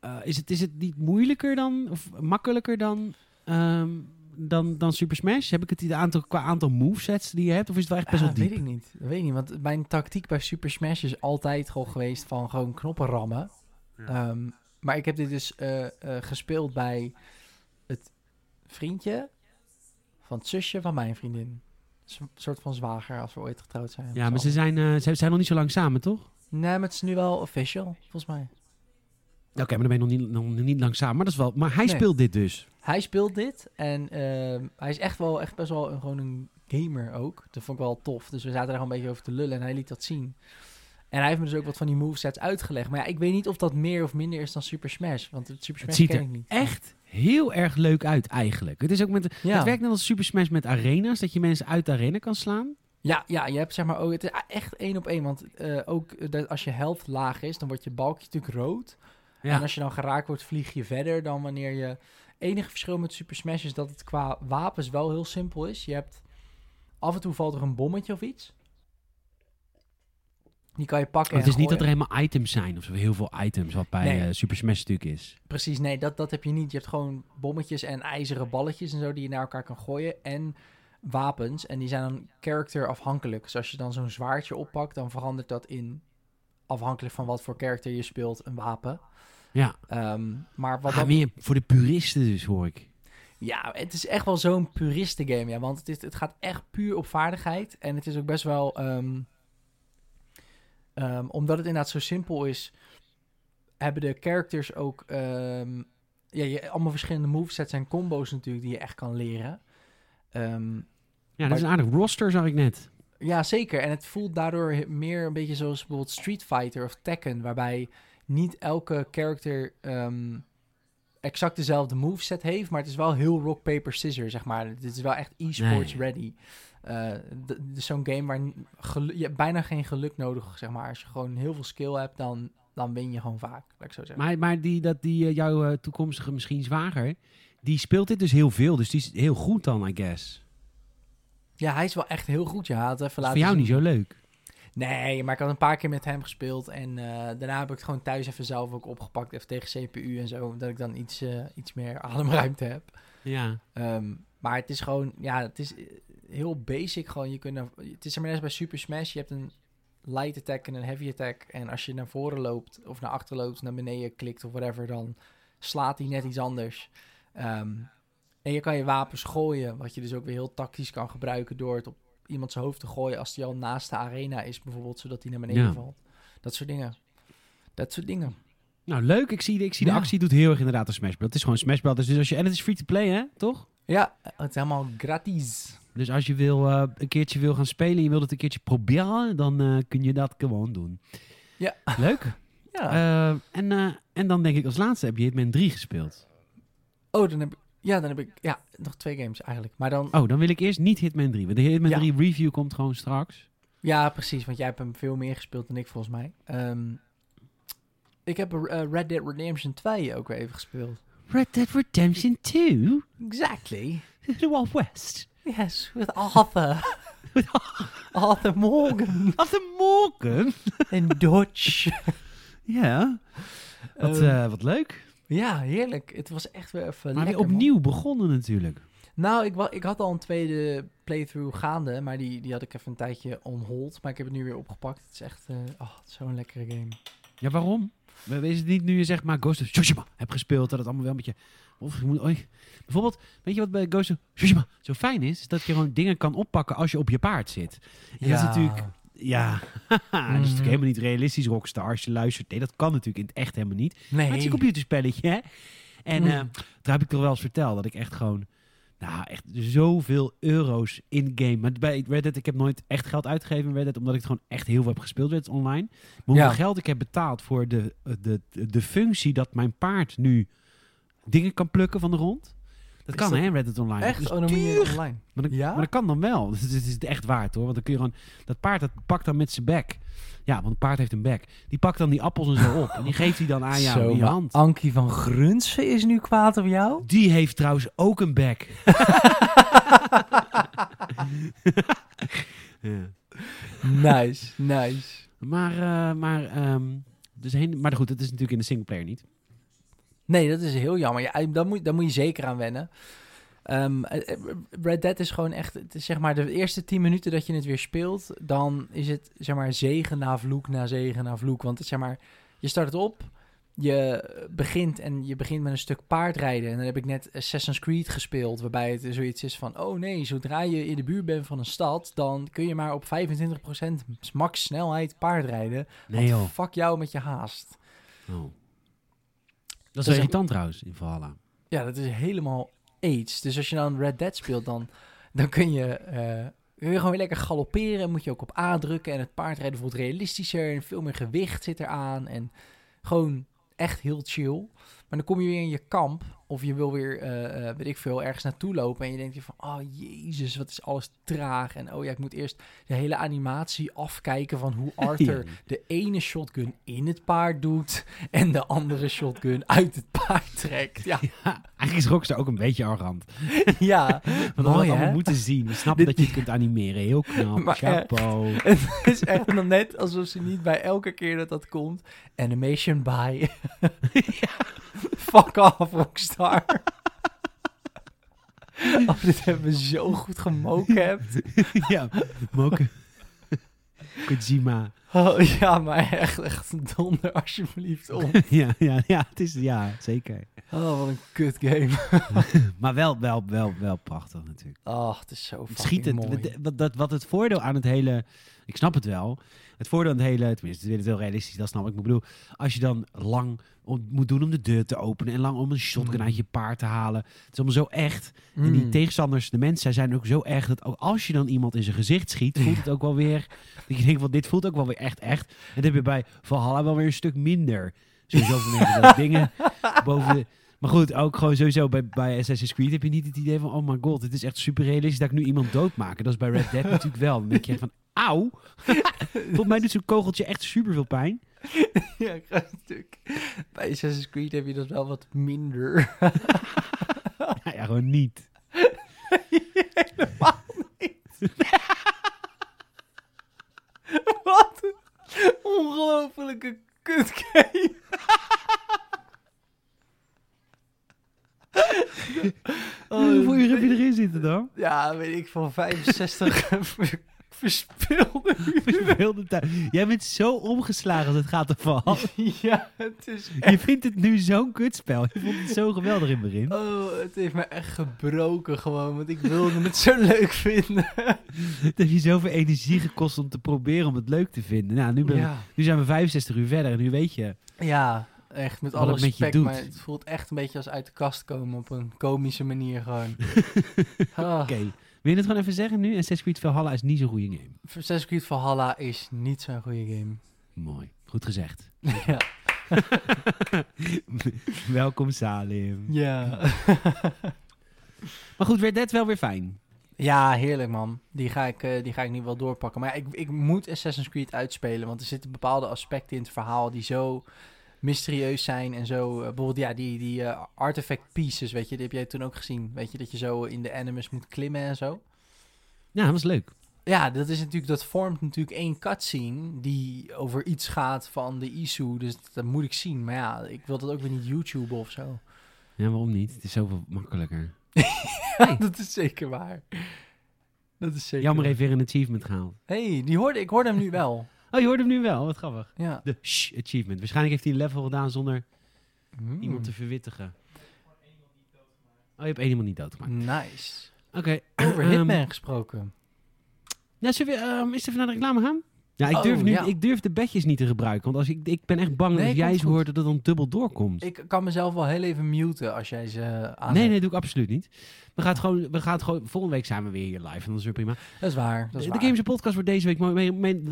[SPEAKER 1] eh, is, het, is het niet moeilijker dan, of makkelijker dan, ehm, dan, dan Super Smash? Heb ik het idee aantal, qua aantal movesets die je hebt? Of is het wel echt best
[SPEAKER 2] Ah,
[SPEAKER 1] wel diep?
[SPEAKER 2] weet ik niet. Dat weet ik niet, want mijn tactiek bij Super Smash is altijd gewoon geweest van gewoon knoppen rammen. Ehm, maar ik heb dit dus eh, eh, gespeeld bij het vriendje van het zusje van mijn vriendin. Een soort van zwager als we ooit getrouwd zijn.
[SPEAKER 1] Ja, maar ze zijn, eh, ze zijn nog niet zo lang samen, toch?
[SPEAKER 2] Nee, maar het is nu wel official, volgens mij.
[SPEAKER 1] Oké, maar dan ben je nog niet, nog niet lang samen. Maar, dat is wel, maar hij
[SPEAKER 2] Nee.
[SPEAKER 1] speelt dit dus.
[SPEAKER 2] Hij speelt dit en ehm, hij is echt wel echt best wel een, gewoon een gamer ook. Dat vond ik wel tof. Dus we zaten daar gewoon een beetje over te lullen en hij liet dat zien. En hij heeft me dus ook wat van die movesets uitgelegd. Maar ja, ik weet niet of dat meer of minder is dan Super Smash. Want Super Smash
[SPEAKER 1] ziet
[SPEAKER 2] ken
[SPEAKER 1] er
[SPEAKER 2] ik niet.
[SPEAKER 1] Echt heel erg leuk uit eigenlijk. Het, is ook met,
[SPEAKER 2] Ja.
[SPEAKER 1] het werkt net als Super Smash met arena's. Dat je mensen uit de arena kan slaan.
[SPEAKER 2] Ja, ja, je hebt zeg maar ook, het is echt één op één. Want eh, ook eh, dat als je helft laag is, dan wordt je balkje natuurlijk rood.
[SPEAKER 1] Ja.
[SPEAKER 2] En als je dan geraakt wordt, vlieg je verder dan wanneer je... enige verschil met Super Smash is dat het qua wapens wel heel simpel is. Je hebt... Af en toe valt er een bommetje of iets. Die kan je pakken
[SPEAKER 1] Maar het is niet dat er helemaal items zijn. Of zo heel veel items wat bij
[SPEAKER 2] Nee.
[SPEAKER 1] eh, Super Smash natuurlijk is.
[SPEAKER 2] Precies, nee, dat, dat heb je niet. Je hebt gewoon bommetjes en ijzeren balletjes en zo die je naar elkaar kan gooien. En wapens. En die zijn dan character afhankelijk. Dus als je dan zo'n zwaardje oppakt, dan verandert dat in... afhankelijk van wat voor character je speelt, een wapen.
[SPEAKER 1] Ja,
[SPEAKER 2] Ehm, maar wat
[SPEAKER 1] ah,
[SPEAKER 2] dan-
[SPEAKER 1] meer voor de puristen dus, hoor ik.
[SPEAKER 2] Ja, het is echt wel zo'n puriste game, ja. Want het, is, het gaat echt puur op vaardigheid. En het is ook best wel... ehm, ehm, omdat het inderdaad zo simpel is... hebben de characters ook... ja, je, allemaal verschillende movesets en combo's natuurlijk... die je echt kan leren.
[SPEAKER 1] Ja, dat is een aardig roster, zag ik net.
[SPEAKER 2] ja, zeker. En het voelt daardoor meer een beetje zoals bijvoorbeeld Street Fighter of Tekken... waarbij niet elke character... ehm, exact dezelfde moveset heeft, maar het is wel heel rock, paper, scissors, zeg maar. Het is wel echt e-sports
[SPEAKER 1] Nee.
[SPEAKER 2] ready. Dus zo'n game waar je hebt bijna geen geluk nodig, zeg maar. Als je gewoon heel veel skill hebt, dan, dan win je gewoon vaak, laat ik zo zeggen.
[SPEAKER 1] Maar, maar die, dat, die, eh, jouw eh, toekomstige misschien zwager, die speelt dit dus heel veel. Dus die is heel goed dan, I guess.
[SPEAKER 2] ja, hij is wel echt heel goed. Ja, had even laten
[SPEAKER 1] voor jou
[SPEAKER 2] zien.
[SPEAKER 1] niet zo leuk.
[SPEAKER 2] Nee, maar ik had een paar keer met hem gespeeld en eh, daarna heb ik het gewoon thuis even zelf ook opgepakt, even tegen CPU en zo, dat ik dan iets, eh, iets meer *laughs* ademruimte heb.
[SPEAKER 1] Ja.
[SPEAKER 2] Ehm, maar het is gewoon, ja, het is eh, heel basic gewoon. Je kunt, naar- het is er maar net als bij Super Smash. Je hebt een light attack en een heavy attack. En als je naar voren loopt of naar achter loopt, naar beneden klikt of whatever, dan slaat hij net iets anders. Ehm, en je kan je wapens gooien, wat je dus ook weer heel tactisch kan gebruiken door het op iemand zijn hoofd te gooien als die al naast de arena is, bijvoorbeeld, zodat hij naar beneden
[SPEAKER 1] Ja.
[SPEAKER 2] valt. Dat soort dingen. Dat soort dingen.
[SPEAKER 1] Nou, leuk. Ik zie, ik zie de actie doet heel erg inderdaad een Smash Bros. Het is gewoon Smash Bros. Dus als je, en het is free to play, hè? Toch?
[SPEAKER 2] Ja, het is helemaal gratis.
[SPEAKER 1] Dus als je wil, eh, een keertje wil gaan spelen en je wilt het een keertje proberen, dan eh, kun je dat gewoon doen.
[SPEAKER 2] Ja.
[SPEAKER 1] Leuk.
[SPEAKER 2] Ja.
[SPEAKER 1] Eh, en, en dan denk ik als laatste heb je Hitman 3 gespeeld.
[SPEAKER 2] Oh, dan heb ik... Ja, dan heb ik... Ja, nog twee games eigenlijk. Maar dan...
[SPEAKER 1] Oh, dan wil ik eerst niet Hitman 3. Want de Hitman
[SPEAKER 2] Ja.
[SPEAKER 1] 3 review komt gewoon straks.
[SPEAKER 2] Ja, precies. Want jij hebt hem veel meer gespeeld dan ik, volgens mij. Ehm, ik heb eh, Red Dead Redemption 2 ook weer even gespeeld.
[SPEAKER 1] Red Dead Redemption 2?
[SPEAKER 2] Exactly. *laughs*
[SPEAKER 1] The Wild West.
[SPEAKER 2] Yes, with Arthur. *laughs* Arthur Morgan.
[SPEAKER 1] Arthur Morgan?
[SPEAKER 2] In Dutch. *laughs*
[SPEAKER 1] Ja. Wat,
[SPEAKER 2] Ehm,
[SPEAKER 1] eh, wat leuk.
[SPEAKER 2] Ja, heerlijk. Het was echt weer even
[SPEAKER 1] Maar weer
[SPEAKER 2] lekker, man.
[SPEAKER 1] opnieuw begonnen natuurlijk.
[SPEAKER 2] Nou, ik, ik had al een tweede playthrough gaande, maar die, die had ik even een tijdje on hold. Maar ik heb het nu weer opgepakt. Het is echt eh, oh, zo'n lekkere game.
[SPEAKER 1] Ja, waarom? We- Wees het niet nu je zeg maar Ghost of Tsushima hebt gespeeld, dat het allemaal wel een beetje... Of je moet, oei. Bijvoorbeeld, weet je wat bij Ghost of Tsushima zo fijn is? Is dat je gewoon dingen kan oppakken als je op je paard zit. En dat is natuurlijk... Ja, *laughs* dat is natuurlijk
[SPEAKER 2] Mhm.
[SPEAKER 1] helemaal niet realistisch, Rockstar. Als je luistert, nee, dat kan natuurlijk in het echt helemaal niet. Maar het is
[SPEAKER 2] Nee.
[SPEAKER 1] een computerspelletje, hè? En
[SPEAKER 2] Mm.
[SPEAKER 1] eh, daar heb ik toch wel eens verteld dat ik echt gewoon... Nou, echt zoveel euro's in-game. Maar bij Red Dead, ik heb nooit echt geld uitgegeven in Red Dead... omdat ik het gewoon echt heel veel heb gespeeld, Red Dead Online. Maar hoeveel
[SPEAKER 2] Ja.
[SPEAKER 1] geld ik heb betaald voor de, de, de, de functie... dat mijn paard nu dingen kan plukken van de grond... Dat kan,
[SPEAKER 2] dat
[SPEAKER 1] hè, in Red Dead Online.
[SPEAKER 2] Echt?
[SPEAKER 1] Dus
[SPEAKER 2] Oh, dan moet je
[SPEAKER 1] duur.
[SPEAKER 2] online.
[SPEAKER 1] Maar dat,
[SPEAKER 2] Ja?
[SPEAKER 1] maar dat kan dan wel. Dus het is het echt waard, hoor. Want dan kun je gewoon... Dat paard, dat pakt dan met zijn bek. Ja, want een paard heeft een bek. Die pakt dan die appels en zo op. En die geeft hij dan aan jou
[SPEAKER 2] Zo,
[SPEAKER 1] in je hand.
[SPEAKER 2] Ankie van Grunsven is nu kwaad op jou?
[SPEAKER 1] Die heeft trouwens ook een bek. *laughs* ja.
[SPEAKER 2] nice, nice.
[SPEAKER 1] Maar, eh, maar, ehm, dus heen, maar goed, het is natuurlijk in de singleplayer niet.
[SPEAKER 2] Nee, dat is heel jammer. Ja, daar, moet, daar moet je zeker aan wennen. Ehm, eh, eh, Red Dead is gewoon echt, het is zeg maar de eerste 10 minuten dat je het weer speelt, dan is het zeg maar zegen na vloek na zegen na vloek. Want het, zeg maar, je start het op, je begint en je begint met een stuk paardrijden. En dan heb ik net Assassin's Creed gespeeld, waarbij het zoiets is van, oh nee, zodra je in de buurt bent van een stad, dan kun je maar op 25% max snelheid paardrijden.
[SPEAKER 1] Nee
[SPEAKER 2] Want
[SPEAKER 1] joh.
[SPEAKER 2] fuck jou met je haast.
[SPEAKER 1] Oh. Dat is wel
[SPEAKER 2] is-
[SPEAKER 1] irritant trouwens, in Valhalla.
[SPEAKER 2] Ja, dat is helemaal AIDS. Dus als je dan Red Dead speelt, dan, dan kun, je, eh, kun je gewoon weer lekker galopperen. Moet je ook op A drukken. En het paardrijden voelt realistischer. En veel meer gewicht zit eraan. En gewoon echt heel chill. Maar dan kom je weer in je kamp. Of je wil weer, eh, weet ik veel, ergens naartoe lopen. En je denkt je van, oh jezus, wat is alles traag. En oh ja, ik moet eerst de hele animatie afkijken van hoe *laughs* Arthur de ene shotgun in het paard doet. En de andere shotgun uit het paard trekt. Ja, *laughs*
[SPEAKER 1] Ja, eigenlijk is Rockstar ook een beetje arrogant. *laughs*
[SPEAKER 2] ja.
[SPEAKER 1] Want we hadden
[SPEAKER 2] Mooi, hè?
[SPEAKER 1] moeten zien. We snappen dat je het kunt animeren. Heel knap.
[SPEAKER 2] Maar, eh,
[SPEAKER 1] Chapeau.
[SPEAKER 2] Het is echt nog net alsof ze niet bij elke keer dat dat komt. Animation by. Fuck off, Rockstar. *laughs* oh, dit hebben we zo goed gemocapt. *laughs*
[SPEAKER 1] ja, Moke. *laughs* Kojima.
[SPEAKER 2] Oh, ja, maar echt, echt donder alsjeblieft om.
[SPEAKER 1] ja, ja, ja, het is, ja, zeker.
[SPEAKER 2] Oh, wat een kut game.
[SPEAKER 1] Maar wel, wel, wel, wel prachtig natuurlijk.
[SPEAKER 2] Oh, het is zo
[SPEAKER 1] schiet het,
[SPEAKER 2] mooi.
[SPEAKER 1] wat- wat het voordeel aan het hele, ik snap het wel. Het voordeel aan het hele, tenminste, het is heel realistisch, dat snap ik. Maar ik bedoel, als je dan lang om- moet doen om de deur te openen en lang om een shotgun
[SPEAKER 2] Mm.
[SPEAKER 1] uit je paard te halen. Het is allemaal zo echt. En die
[SPEAKER 2] Mm.
[SPEAKER 1] tegenstanders, de mensen, zijn ook zo erg dat ook als je dan iemand in zijn gezicht schiet, voelt het ook wel weer. *laughs* Dat je denkt, van dit voelt ook wel weer echt echt. En dat heb je bij Valhalla wel weer een stuk minder. Sowieso dat *laughs* dingen boven de... Maar goed, ook gewoon sowieso bij, bij Assassin's Creed heb je niet het idee van... Oh my god, het is echt super realistisch dat ik nu iemand doodmaak. Dat is bij Red Dead *laughs* natuurlijk wel. Dan denk je van, auw. *laughs* Volgens mij doet zo'n kogeltje echt super veel pijn. *laughs*
[SPEAKER 2] Ja, ik ga een stuk. Bij Assassin's Creed heb je dat wel wat minder.
[SPEAKER 1] Ja, ja, gewoon niet.
[SPEAKER 2] Helemaal niet. Wat een ongelofelijke kutgame. *laughs*
[SPEAKER 1] Hoeveel uur heb je erin zitten dan?
[SPEAKER 2] Ja, weet ik van 65 ver- verspilde uren.
[SPEAKER 1] Heel de tijd. Jij bent zo omgeslagen als het gaat Valhalla. *laughs*
[SPEAKER 2] Ja, het is
[SPEAKER 1] Je vindt het nu zo'n kutspel. Je vond het zo geweldig in het begin.
[SPEAKER 2] Oh, het heeft me echt gebroken gewoon, want ik wilde het zo leuk vinden. *laughs*
[SPEAKER 1] Het heeft je zoveel energie gekost om te proberen om het leuk te vinden. Nou, nu, ben,
[SPEAKER 2] Ja.
[SPEAKER 1] nu zijn we 65 uur verder en nu weet je...
[SPEAKER 2] Ja, echt met
[SPEAKER 1] Wat
[SPEAKER 2] alle respect, maar het voelt echt een beetje als uit de kast komen op een komische manier gewoon. *laughs* Ah,
[SPEAKER 1] Oké, wil je het gewoon even zeggen nu? Assassin's Creed Valhalla is niet zo'n goede game.
[SPEAKER 2] Assassin's Creed Valhalla is niet zo'n goede game.
[SPEAKER 1] Mooi, goed gezegd. *laughs*
[SPEAKER 2] ja. *laughs*
[SPEAKER 1] Welkom Salim.
[SPEAKER 2] Ja.
[SPEAKER 1] Maar goed, Red Dead wel weer fijn.
[SPEAKER 2] ja, heerlijk man. Die ga, ik, eh, die ga ik nu wel doorpakken. Maar ja, ik, ik moet Assassin's Creed uitspelen, want er zitten bepaalde aspecten in het verhaal die zo mysterieus zijn en zo. Eh, bijvoorbeeld, ja, die, die eh, artifact pieces, weet je, die heb jij toen ook gezien. Weet je, dat je zo in de animus moet klimmen en zo.
[SPEAKER 1] Ja, dat was leuk.
[SPEAKER 2] Ja, dat is natuurlijk, dat vormt natuurlijk één cutscene die over iets gaat van de ISU. Dus dat moet ik zien. Maar ja, ik wil dat ook weer niet YouTube of zo.
[SPEAKER 1] Ja, waarom niet? Het is zoveel makkelijker. *laughs*
[SPEAKER 2] Ja, dat is zeker waar. Dat is zeker
[SPEAKER 1] Jammer heeft weer een achievement gehaald.
[SPEAKER 2] hey, die hoorde, ik hoorde hem nu wel.
[SPEAKER 1] Oh, je hoort hem nu wel. Wat grappig.
[SPEAKER 2] Ja.
[SPEAKER 1] De shh achievement. Waarschijnlijk heeft hij een level gedaan zonder
[SPEAKER 2] Hmm.
[SPEAKER 1] iemand te verwittigen. Oh, je hebt één iemand niet doodgemaakt.
[SPEAKER 2] Nice.
[SPEAKER 1] Oké.
[SPEAKER 2] Over
[SPEAKER 1] ehm,
[SPEAKER 2] Hitman gesproken.
[SPEAKER 1] Ja, zullen we ehm, eens even naar de reclame gaan? Ja, ik
[SPEAKER 2] Oh,
[SPEAKER 1] durf, nu,
[SPEAKER 2] ja.
[SPEAKER 1] ik durf de bedjes niet te gebruiken. Want als ik, ik ben echt bang
[SPEAKER 2] Nee,
[SPEAKER 1] dat jij ze hoort dat het dan dubbel doorkomt.
[SPEAKER 2] Ik kan mezelf wel heel even muten als jij ze aan.
[SPEAKER 1] nee, nee, doe ik absoluut niet. We gaan, het gewoon, we gaan het gewoon... Volgende week zijn we weer hier live. En dat is weer prima.
[SPEAKER 2] Dat is waar. Dat is
[SPEAKER 1] de
[SPEAKER 2] waar.
[SPEAKER 1] Games Podcast wordt deze week... Mee,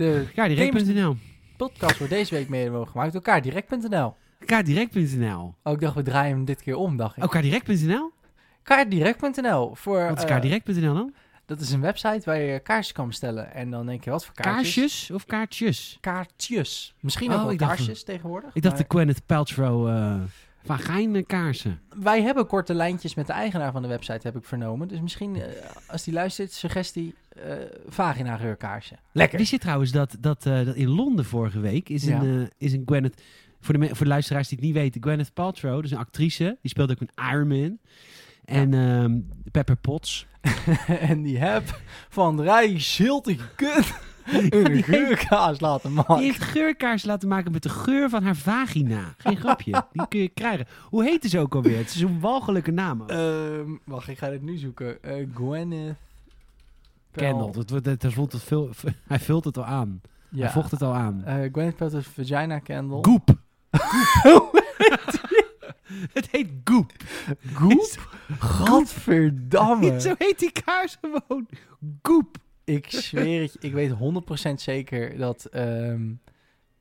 [SPEAKER 2] De
[SPEAKER 1] kaardirect.nl
[SPEAKER 2] podcast wordt deze week mede mogelijk gemaakt door kaartdirect.nl.
[SPEAKER 1] Kaardirect.nl
[SPEAKER 2] Oh, ik dacht, we draaien hem dit keer om, dacht ik.
[SPEAKER 1] Oh, kaardirect.nl?
[SPEAKER 2] Kaartdirect.nl. Voor,
[SPEAKER 1] Wat is
[SPEAKER 2] eh,
[SPEAKER 1] kaardirect.nl dan?
[SPEAKER 2] dat is een website waar je kaarsjes kan bestellen. En dan denk je, wat voor kaartjes?
[SPEAKER 1] Kaarsjes of kaartjes?
[SPEAKER 2] Kaartjes. Misschien
[SPEAKER 1] Oh,
[SPEAKER 2] ook wel
[SPEAKER 1] ik dacht-
[SPEAKER 2] kaarsjes tegenwoordig.
[SPEAKER 1] Ik dacht de Gwyneth Paltrow uh, vagijnkaarsen.
[SPEAKER 2] Wij hebben korte lijntjes met de eigenaar van de website, heb ik vernomen. Dus misschien, eh, als die luistert, suggestie, eh vagina geurkaarsje. Lekker.
[SPEAKER 1] Wist je trouwens dat, dat, eh, dat in Londen vorige week is
[SPEAKER 2] Ja.
[SPEAKER 1] een, eh, is een Gwyneth... Voor de, voor de luisteraars die het niet weten, Gwyneth Paltrow, dus een actrice, die speelde ook een Iron Man. En ehm, Pepper Potts. *laughs*
[SPEAKER 2] en die heb van Rij Schiltige kut een
[SPEAKER 1] die
[SPEAKER 2] geurkaas laten maken.
[SPEAKER 1] Die heeft geurkaars laten maken met de geur van haar vagina. Geen grapje. Die kun je krijgen. Hoe heette ze ook alweer? Het is een walgelijke naam. ook.
[SPEAKER 2] Ehm, wacht, ik ga dit nu zoeken. Eh Gwyneth
[SPEAKER 1] Candle. Dat, wordt- dat, dat voelt het veel, hij vult het al aan.
[SPEAKER 2] Ja.
[SPEAKER 1] Hij vocht het al aan.
[SPEAKER 2] Eh, Gwyneth Paltrow's Vagina Candle.
[SPEAKER 1] Goep. *laughs* het heet Goep.
[SPEAKER 2] Goep? Godverdamme.
[SPEAKER 1] Zo heet die kaars gewoon. Goep.
[SPEAKER 2] Ik zweer het je, ik weet 100% zeker dat, ehm,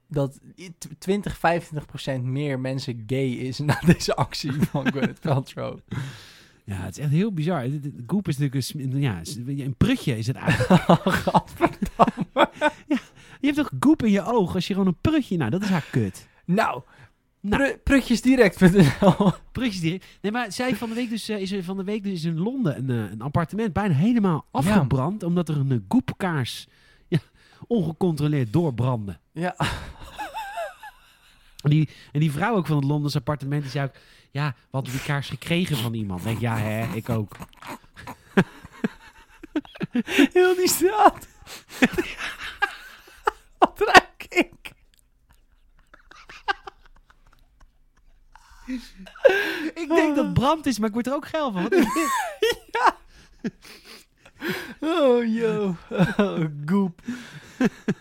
[SPEAKER 2] dat i- tw- 20, 25% meer mensen gay is *laughs* na deze actie van Gwyneth Paltrow.
[SPEAKER 1] Ja, het is echt heel bizar. Goep is natuurlijk een, ja, een prutje is het *laughs* eigenlijk.
[SPEAKER 2] Godverdamme.
[SPEAKER 1] Je hebt toch goep in je oog als je gewoon een prutje... Nou, dat is haar kut.
[SPEAKER 2] Nou,
[SPEAKER 1] Nou.
[SPEAKER 2] pru- prutjesdirect.nl. *laughs*
[SPEAKER 1] Prutjes direct. Nee, maar zij van de week dus, eh, is er van de week dus in Londen een, eh, een appartement bijna helemaal afgebrand. Omdat er een eh, goepkaars ja, ongecontroleerd doorbrandde.
[SPEAKER 2] Ja,
[SPEAKER 1] En die, en die vrouw ook van het Londense appartement, die zei ook... Ja, we hadden die kaars gekregen van iemand. Denk, ja hè, ik ook.
[SPEAKER 2] heel die straat. *laughs* Wat ruik ik?
[SPEAKER 1] Ik denk dat brand is, maar ik word er ook geil van. Dit?
[SPEAKER 2] Oh, yo. Oh, goep.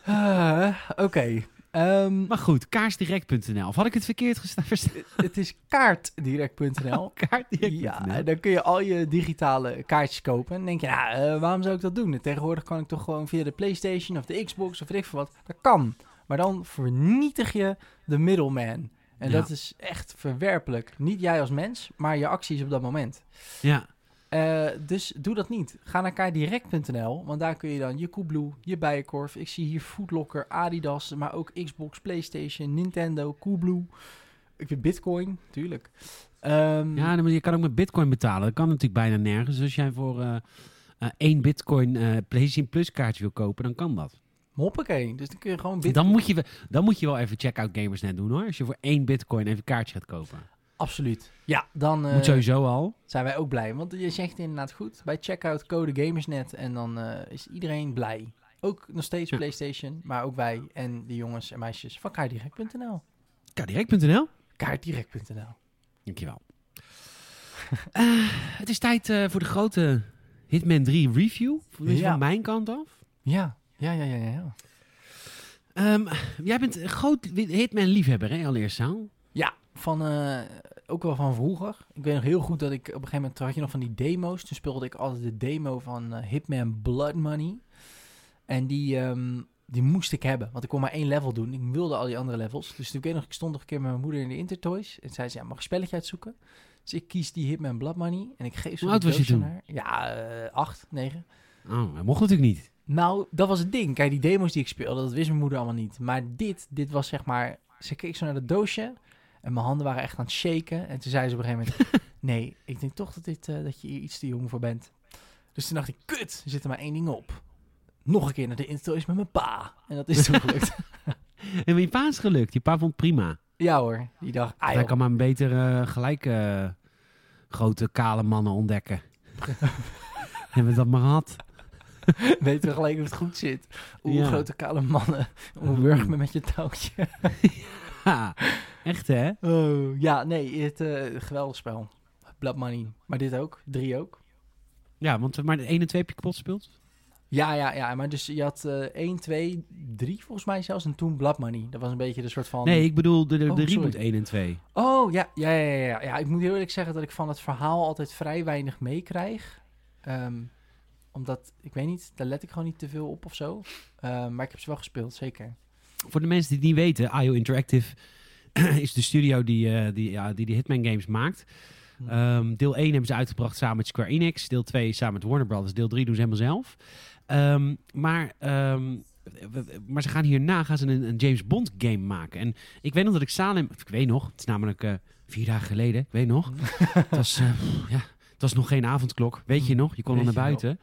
[SPEAKER 2] Ah, Oké. ehm,
[SPEAKER 1] Maar goed, kaarsdirect.nl. Of had ik het verkeerd gestaan? *laughs*
[SPEAKER 2] het is kaartdirect.nl. *laughs*
[SPEAKER 1] Kaartdirect.nl.
[SPEAKER 2] Ja, dan kun je al je digitale kaartjes kopen. En denk je, nou, eh, waarom zou ik dat doen? Tegenwoordig kan ik toch gewoon via de PlayStation of de Xbox of weet ik veel wat. Dat kan. Maar dan vernietig je de middleman. En
[SPEAKER 1] Ja.
[SPEAKER 2] dat is echt verwerpelijk. Niet jij als mens, maar je acties op dat moment.
[SPEAKER 1] Ja.
[SPEAKER 2] Eh, dus doe dat niet. Ga naar kaardirect.nl, want daar kun je dan je Coolblue, je Bijenkorf. Ik zie hier Foodlocker, Adidas, maar ook Xbox, PlayStation, Nintendo, Coolblue. Ik vind Bitcoin, tuurlijk. Ehm,
[SPEAKER 1] ja, maar je kan ook met bitcoin betalen. Dat kan natuurlijk bijna nergens. Dus als jij voor eh, één bitcoin PlayStation Plus kaartje wil kopen, dan kan dat.
[SPEAKER 2] Hoppakee, dus dan kun je gewoon Bitcoin...
[SPEAKER 1] Dan moet, je, wel- dan moet je wel even Checkout Gamersnet doen hoor. Als je voor één bitcoin even een kaartje gaat kopen.
[SPEAKER 2] Absoluut. Ja, dan eh,
[SPEAKER 1] Moet sowieso al.
[SPEAKER 2] zijn wij ook blij. Want je zegt inderdaad goed, bij checkout code Gamersnet en dan eh, is iedereen blij. Ook nog steeds
[SPEAKER 1] Ja.
[SPEAKER 2] PlayStation, maar ook wij en de jongens en meisjes van kaardirect.nl.
[SPEAKER 1] Kaardirect.nl.
[SPEAKER 2] Kaardirect.nl.
[SPEAKER 1] Dankjewel. Eh, het is tijd eh, voor de grote Hitman 3 review.
[SPEAKER 2] Ja.
[SPEAKER 1] Van mijn kant af.
[SPEAKER 2] Ja, ja, ja, ja, ja, ja.
[SPEAKER 1] Ehm, jij bent een groot Hitman-liefhebber, hè, allereerst, Saal?
[SPEAKER 2] Ja, van, eh, ook wel van vroeger. Ik weet nog heel goed dat ik op een gegeven moment had je nog van die demo's. Toen speelde ik altijd de demo van eh, Hitman Blood Money. En die, ehm, die moest ik hebben, want ik kon maar één level doen. Ik wilde al die andere levels. Dus toen ik weet nog, ik stond nog een keer met mijn moeder in de Intertoys. En zei ze, ja, mag ik een spelletje uitzoeken? Dus ik kies die Hitman Blood Money. En ik geef ze
[SPEAKER 1] Hoe oud was je toen?
[SPEAKER 2] Ja, eh, acht, negen.
[SPEAKER 1] Oh, dat mocht natuurlijk niet.
[SPEAKER 2] Nou, dat was het ding. Kijk, die demo's die ik speelde, dat wist mijn moeder allemaal niet. Maar dit, dit was zeg maar ze keek zo naar het doosje en mijn handen waren echt aan het shaken. En toen zei ze op een gegeven moment, *laughs* nee, ik denk toch dat, dit, eh, dat je hier iets te jong voor bent. Dus toen dacht ik, kut, er zit er maar één ding op. Nog een keer naar de intro is met mijn pa. En dat is toen gelukt. *laughs*
[SPEAKER 1] En je pa is gelukt. Je pa vond prima.
[SPEAKER 2] ja hoor, die dacht, ah
[SPEAKER 1] Hij kan maar een beter eh, gelijk eh, grote kale mannen ontdekken. *laughs* Hebben we dat maar gehad. *laughs*
[SPEAKER 2] weten we gelijk of het goed zit. Oeh,
[SPEAKER 1] Ja.
[SPEAKER 2] grote kale mannen. Oeh, wurg me met je touwtje. *laughs*
[SPEAKER 1] Ha, echt hè?
[SPEAKER 2] Oh, ja, nee, het uh, geweldig spel. Blood Money. Maar dit ook, drie ook.
[SPEAKER 1] Ja, want maar de 1 en 2 heb je kapot gespeeld?
[SPEAKER 2] Ja, ja, ja. Maar dus je had eh 1, 2, 3 volgens mij zelfs. En toen Blood Money. Dat was een beetje de soort van...
[SPEAKER 1] Nee, ik bedoel de, de, de
[SPEAKER 2] Oh,
[SPEAKER 1] reboot
[SPEAKER 2] sorry.
[SPEAKER 1] 1 en 2.
[SPEAKER 2] Oh, ja, ja, ja, ja, ja. Ja, ik moet heel eerlijk zeggen dat ik van het verhaal altijd vrij weinig meekrijg. Ehm, omdat, ik weet niet, daar let ik gewoon niet te veel op of zo. Ehm, maar ik heb ze wel gespeeld, zeker.
[SPEAKER 1] Voor de mensen die het niet weten, IO Interactive *clears throat* is de studio die, eh, die, ja, die de Hitman games maakt.
[SPEAKER 2] Hm.
[SPEAKER 1] Ehm, deel 1 hebben ze uitgebracht samen met Square Enix. Deel 2 samen met Warner Brothers. Deel 3 doen ze helemaal zelf. Ehm, maar, ehm, maar ze gaan hierna gaan ze een, een James Bond game maken. En ik weet nog dat ik Salem... Ik weet nog, het is namelijk eh, vier dagen geleden. Ik weet nog. *laughs* het, was, eh, ja, het was nog geen avondklok. Weet je nog? Je kon al naar buiten.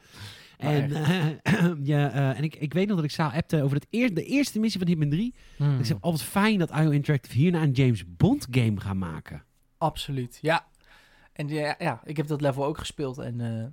[SPEAKER 1] En, *laughs* ja, eh, en ik, ik weet nog dat ik Saal appte over het de eerste missie van Hitman 3.
[SPEAKER 2] Hmm.
[SPEAKER 1] Ik zeg, oh wat fijn dat IO Interactive hierna een James Bond game gaan maken.
[SPEAKER 2] Absoluut, ja. En ja, ja, ik heb dat level ook gespeeld en eh,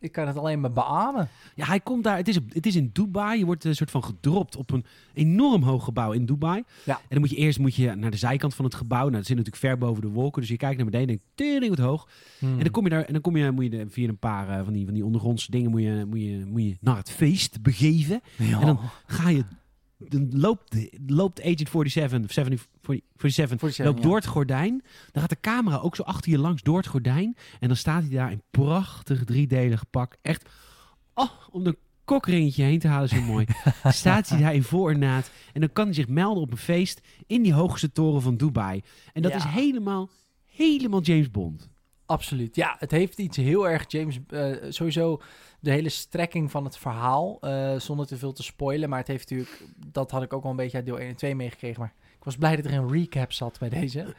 [SPEAKER 2] ik kan het alleen maar beamen.
[SPEAKER 1] Ja, hij komt daar. Het is, het is in Dubai. Je wordt een soort van gedropt op een enorm hoog gebouw in Dubai.
[SPEAKER 2] Ja.
[SPEAKER 1] En dan moet je eerst moet je naar de zijkant van het gebouw. Nou, dat zit natuurlijk ver boven de wolken. Dus je kijkt naar beneden en denkt, tering wat hoog.
[SPEAKER 2] Hmm.
[SPEAKER 1] En dan kom je daar en dan kom je, moet je via een paar eh, van, die, van die ondergrondse dingen moet je, moet, je, moet je naar het feest begeven.
[SPEAKER 2] Ja.
[SPEAKER 1] En dan ga je. Dan loopt, loopt Agent 47, of 70, 47,
[SPEAKER 2] 47,
[SPEAKER 1] loopt door het gordijn. Dan gaat de camera ook zo achter je langs door het gordijn. En dan staat hij daar in prachtig driedelig pak. Echt, oh, om de kokringetje heen te halen, zo mooi. *laughs* staat hij daar in voornaad. En dan kan hij zich melden op een feest in die hoogste toren van Dubai. En dat
[SPEAKER 2] Ja.
[SPEAKER 1] is helemaal, helemaal James Bond.
[SPEAKER 2] Absoluut. Ja, het heeft iets heel erg James. eh, sowieso de hele strekking van het verhaal. eh, zonder te veel te spoilen. Maar het heeft natuurlijk. Dat had ik ook al een beetje uit deel 1 en 2 meegekregen. Maar ik was blij dat er een recap zat bij deze.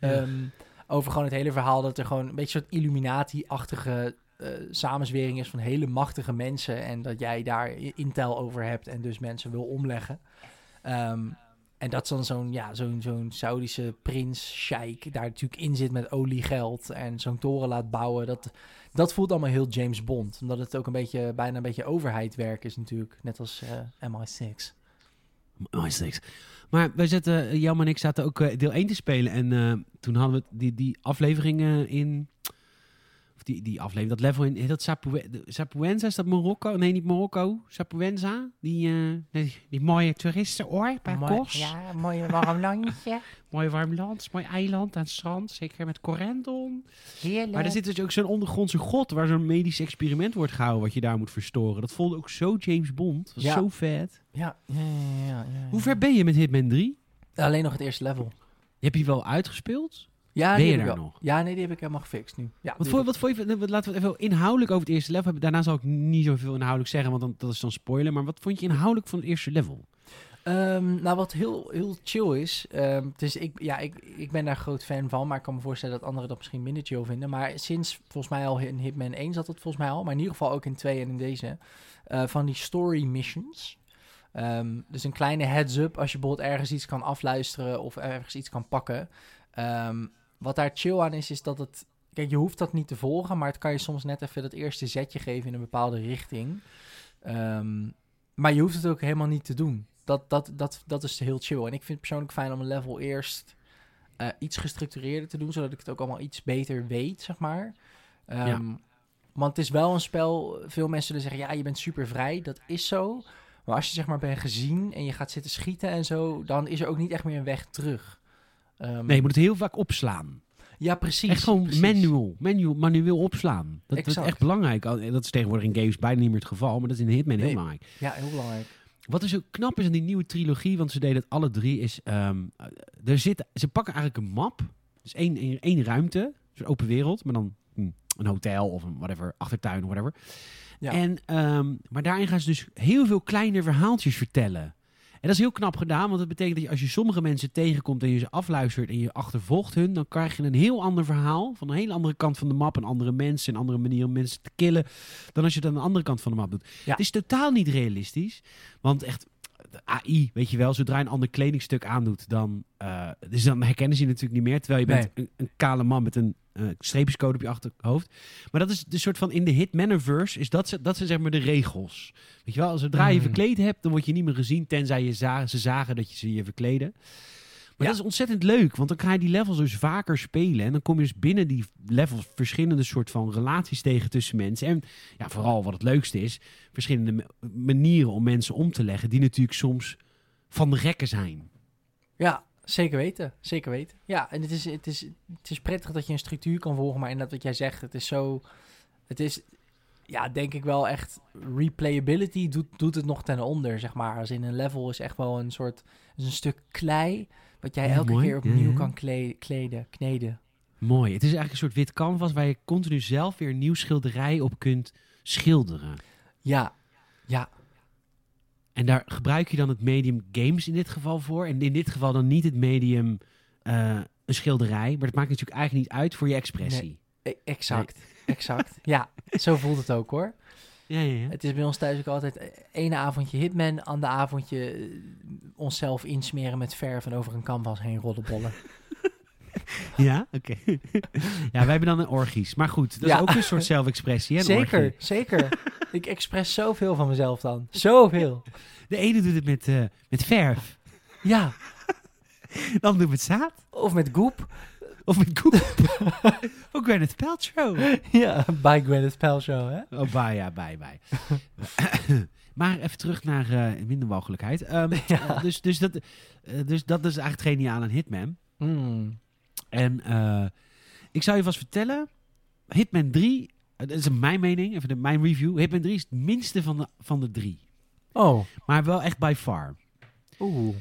[SPEAKER 2] Ehm, over gewoon het hele verhaal. Dat er gewoon een beetje een soort Illuminati-achtige. eh, samenzwering is van hele machtige mensen. En dat jij daar intel over hebt. En dus mensen wil omleggen. Ehm, en dat dan zo'n ja, zo'n zo'n Saudische prins, sheik, daar natuurlijk in zit met oliegeld en zo'n toren laat bouwen. Dat, dat voelt allemaal heel James Bond. Omdat het ook een beetje, bijna een beetje overheidwerk is natuurlijk. Net als eh, MI6.
[SPEAKER 1] Mooi steaks. Maar wij zaten, Jan en ik zaten ook eh, deel 1 te spelen. En eh, toen hadden we die, die aflevering eh, in... Die, die aflevering, dat level in... Dat Sapuenza? Is dat Marokko? Nee, niet Marokko. Sapuenza? Die, eh, die, die mooie toeristenoor bij Kos.
[SPEAKER 2] Ja, mooi warm landje. *laughs*
[SPEAKER 1] Mooi warm land, mooi eiland aan het strand. Zeker met Corendon.
[SPEAKER 2] Heerlijk.
[SPEAKER 1] Maar er zit dus ook zo'n ondergrondse god... waar zo'n medisch experiment wordt gehouden... wat je daar moet verstoren. Dat voelde ook zo James Bond. Dat was
[SPEAKER 2] Ja.
[SPEAKER 1] zo vet.
[SPEAKER 2] Ja, ja, ja, ja, ja.
[SPEAKER 1] Hoe ver ben je met Hitman 3?
[SPEAKER 2] Alleen nog het eerste level.
[SPEAKER 1] Je hebt je wel uitgespeeld?
[SPEAKER 2] Ja,
[SPEAKER 1] Ben
[SPEAKER 2] die
[SPEAKER 1] je
[SPEAKER 2] heb ik
[SPEAKER 1] daar
[SPEAKER 2] wel.
[SPEAKER 1] nog?
[SPEAKER 2] Ja, nee, die heb ik helemaal gefixt nu. Ja,
[SPEAKER 1] Wat voor, wat voor je, laten we het even inhoudelijk over het eerste level hebben. Daarna zal ik niet zoveel inhoudelijk zeggen, want dan, dat is dan spoiler. Maar wat vond je inhoudelijk van het eerste level?
[SPEAKER 2] Ehm, nou, wat heel, heel chill is. ehm, is ik, ja, ik, ik ben daar groot fan van. Maar ik kan me voorstellen dat anderen dat misschien minder chill vinden. Maar sinds volgens mij al in Hitman 1 zat het volgens mij al. Maar in ieder geval ook in 2 en in deze. eh, van die story missions. Ehm, dus een kleine heads-up als je bijvoorbeeld ergens iets kan afluisteren of ergens iets kan pakken. Ehm, wat daar chill aan is, is dat het. Kijk, je hoeft dat niet te volgen, maar het kan je soms net even dat eerste zetje geven in een bepaalde richting. Ehm, maar je hoeft het ook helemaal niet te doen. Dat, dat, dat, dat is heel chill. En ik vind het persoonlijk fijn om een level eerst eh, iets gestructureerder te doen, zodat ik het ook allemaal iets beter weet, zeg maar. Ehm,
[SPEAKER 1] Ja.
[SPEAKER 2] Want het is wel een spel, veel mensen zullen zeggen, ja, je bent super vrij. Dat is zo. Maar als je zeg maar bent gezien en je gaat zitten schieten en zo, dan is er ook niet echt meer een weg terug. Ehm,
[SPEAKER 1] Nee, je moet het heel vaak opslaan.
[SPEAKER 2] Ja, precies.
[SPEAKER 1] echt gewoon
[SPEAKER 2] precies.
[SPEAKER 1] manual, manual, manueel opslaan. Dat, dat is echt belangrijk. Dat is tegenwoordig in games bijna niet meer het geval, maar dat is in Hitman heel
[SPEAKER 2] Nee.
[SPEAKER 1] belangrijk.
[SPEAKER 2] Ja, heel belangrijk.
[SPEAKER 1] Wat er zo knap is aan die nieuwe trilogie, want ze deden het alle drie, is... ehm, er zit, ze pakken eigenlijk een map. Dus één, één, één ruimte, dus open wereld, maar dan hm, een hotel of een whatever, achtertuin of whatever.
[SPEAKER 2] Ja.
[SPEAKER 1] En, ehm, maar daarin gaan ze dus heel veel kleine verhaaltjes vertellen. Dat is heel knap gedaan, want dat betekent dat je, als je sommige mensen tegenkomt en je ze afluistert en je achtervolgt hun, dan krijg je een heel ander verhaal van een hele andere kant van de map, een andere mensen, een andere manier om mensen te killen, dan als je het aan de andere kant van de map doet.
[SPEAKER 2] Ja.
[SPEAKER 1] Het is totaal niet realistisch, want echt AI, weet je wel, zodra je een ander kledingstuk aandoet, dan, dus dan herkennen ze je natuurlijk niet meer, terwijl je bent een, een kale man met een eh streepjescode op je achterhoofd. Maar dat is de soort van in de Hitmaniverse is dat, dat zijn zeg maar de regels. Weet je wel, zodra je
[SPEAKER 2] Mhm.
[SPEAKER 1] verkleed hebt, dan word je niet meer gezien, tenzij je za ze zagen dat je ze je verkleden. Maar
[SPEAKER 2] Ja.
[SPEAKER 1] dat is ontzettend leuk, want dan ga je die levels dus vaker spelen. En dan kom je dus binnen die levels verschillende soort van relaties tegen tussen mensen. En ja, vooral wat het leukste is, verschillende ma- manieren om mensen om te leggen, die natuurlijk soms van de rekken zijn.
[SPEAKER 2] Ja, zeker weten. Zeker weten. Ja, en het is, het, is, het is prettig dat je een structuur kan volgen, maar inderdaad wat jij zegt, het is zo... Het is, ja, denk ik wel echt... Replayability doet, doet het nog ten onder, zeg maar. Als in een level is echt wel een soort... is een stuk klei, wat jij
[SPEAKER 1] Ja,
[SPEAKER 2] elke
[SPEAKER 1] mooi.
[SPEAKER 2] keer opnieuw
[SPEAKER 1] Ja,
[SPEAKER 2] kan kle- kleden, kneden.
[SPEAKER 1] Mooi. Het is eigenlijk een soort wit canvas waar je continu zelf weer een nieuw schilderij op kunt schilderen.
[SPEAKER 2] Ja, ja,
[SPEAKER 1] En daar gebruik je dan het medium games in dit geval voor. En in dit geval dan niet het medium eh, een schilderij. Maar dat maakt natuurlijk eigenlijk niet uit voor je expressie.
[SPEAKER 2] e- exact. Exact. Ja, zo voelt het ook hoor.
[SPEAKER 1] Ja, ja, ja.
[SPEAKER 2] Het is bij ons thuis ook altijd ene avondje Hitman, ander avondje eh, onszelf insmeren met verf en over een canvas heen rollenbollen. *laughs*
[SPEAKER 1] Ja, oké. *laughs* ja, wij hebben dan een orgies. Maar goed, dat is ook een soort zelfexpressie. Hè,
[SPEAKER 2] zeker,
[SPEAKER 1] orgie.
[SPEAKER 2] zeker. *laughs* Ik expres zoveel van mezelf dan. Zoveel.
[SPEAKER 1] De ene doet het met, eh, met verf.
[SPEAKER 2] Ja,
[SPEAKER 1] ander doet het met zaad.
[SPEAKER 2] of met goep.
[SPEAKER 1] Of met koep. ook weer het Paltrow.
[SPEAKER 2] Ja, bij Gwyneth Paltrow, hè?
[SPEAKER 1] Oh, bij, ja, bij, bij. *laughs* maar even terug naar eh minder mogelijkheid. Ehm, *laughs*
[SPEAKER 2] Ja.
[SPEAKER 1] eh, dus, dus, dat, eh, dus dat is eigenlijk geniaal aan Hitman.
[SPEAKER 2] Mm.
[SPEAKER 1] En ik zou je vast vertellen, Hitman 3, eh, dat is mijn mening, even de, mijn review. Hitman 3 is het minste van de, van de drie.
[SPEAKER 2] Oh,
[SPEAKER 1] Maar wel echt by far.
[SPEAKER 2] oeh.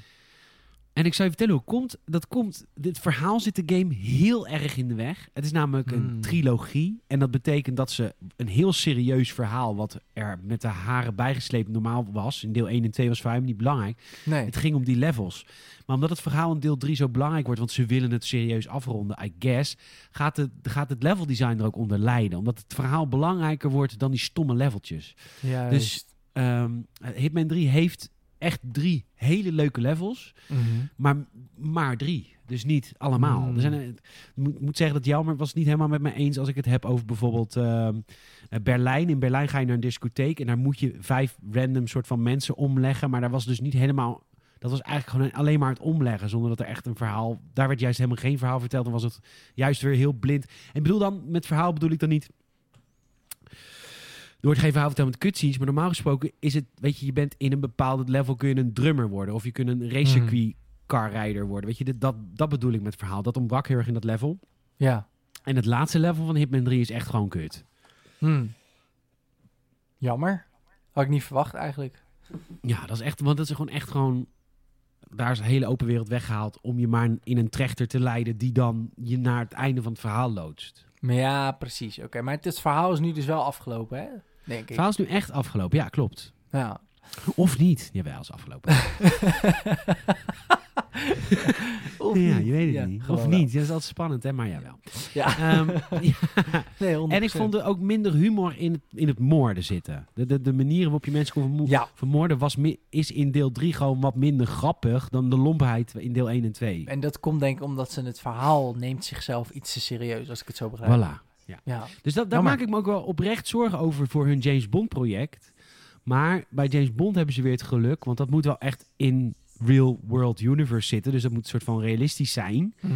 [SPEAKER 1] En ik zou je vertellen hoe het komt. Dat komt, dit verhaal zit de game heel erg in de weg. Het is namelijk een
[SPEAKER 2] Hmm.
[SPEAKER 1] trilogie. En dat betekent dat ze een heel serieus verhaal, wat er met de haren bijgesleept normaal was. In deel 1 en 2 was voor hem niet belangrijk.
[SPEAKER 2] Nee.
[SPEAKER 1] Het ging om die levels. Maar omdat het verhaal in deel 3 zo belangrijk wordt, want ze willen het serieus afronden, I guess, gaat het, gaat het leveldesign er ook onder lijden. Omdat het verhaal belangrijker wordt dan die stomme leveltjes.
[SPEAKER 2] Ja,
[SPEAKER 1] Dus ehm, Hitman 3 heeft echt drie hele leuke levels,
[SPEAKER 2] Mhm.
[SPEAKER 1] maar, maar drie. Dus niet allemaal.
[SPEAKER 2] Hmm.
[SPEAKER 1] Er zijn, eh, ik moet, moet zeggen dat Jelmer was het niet helemaal met me eens als ik het heb over bijvoorbeeld ehm, eh, Berlijn. In Berlijn ga je naar een discotheek en daar moet je vijf random soort van mensen omleggen. Maar daar was dus niet helemaal... Dat was eigenlijk gewoon alleen maar het omleggen, zonder dat er echt een verhaal... Daar werd juist helemaal geen verhaal verteld. Dan was het juist weer heel blind. En bedoel dan, met verhaal bedoel ik dan niet... Wordt geen verhaal verteld met cutscenes, maar normaal gesproken is het... Weet je, je bent in een bepaald level kun je een drummer worden. Of je kunt een racecircuit carrijder worden. Weet je, dit- dat, dat bedoel ik met verhaal. Dat ontbrak heel erg in dat level.
[SPEAKER 2] Ja.
[SPEAKER 1] En het laatste level van Hitman 3 is echt gewoon kut.
[SPEAKER 2] Hmm. Jammer. Had ik niet verwacht eigenlijk.
[SPEAKER 1] Ja, dat is echt, want dat is gewoon echt gewoon. Daar is de hele open wereld weggehaald om je maar in een trechter te leiden die dan je naar het einde van het verhaal loodst.
[SPEAKER 2] Maar ja, precies. Oké, maar het, het verhaal is nu dus wel afgelopen, hè? Denk
[SPEAKER 1] Het
[SPEAKER 2] ik.
[SPEAKER 1] verhaal is nu echt afgelopen, ja, klopt.
[SPEAKER 2] Ja.
[SPEAKER 1] Of niet? Jawel, is afgelopen. *laughs*
[SPEAKER 2] Of
[SPEAKER 1] ja,
[SPEAKER 2] niet.
[SPEAKER 1] je weet het
[SPEAKER 2] Ja,
[SPEAKER 1] niet. Of niet? Dat is altijd spannend, hè? Maar jawel.
[SPEAKER 2] Ja.
[SPEAKER 1] Ehm, *laughs* ja.
[SPEAKER 2] Nee, 100%.
[SPEAKER 1] En ik vond er ook minder humor in het, in het moorden zitten. De, de, de manieren waarop je mensen kon vermo-
[SPEAKER 2] Ja,
[SPEAKER 1] vermoorden was, is in deel 3 gewoon wat minder grappig dan de lompheid in deel 1 en 2.
[SPEAKER 2] en dat komt denk ik omdat ze het verhaal neemt zichzelf iets te serieus, als ik het zo begrijp.
[SPEAKER 1] Voilà.
[SPEAKER 2] Ja.
[SPEAKER 1] Dus dat, daar maak ik me ook wel oprecht zorgen over voor hun James Bond project. Maar bij James Bond hebben ze weer het geluk, want dat moet wel echt in real world universe zitten. Dus dat moet een soort van realistisch zijn.
[SPEAKER 2] Mhm.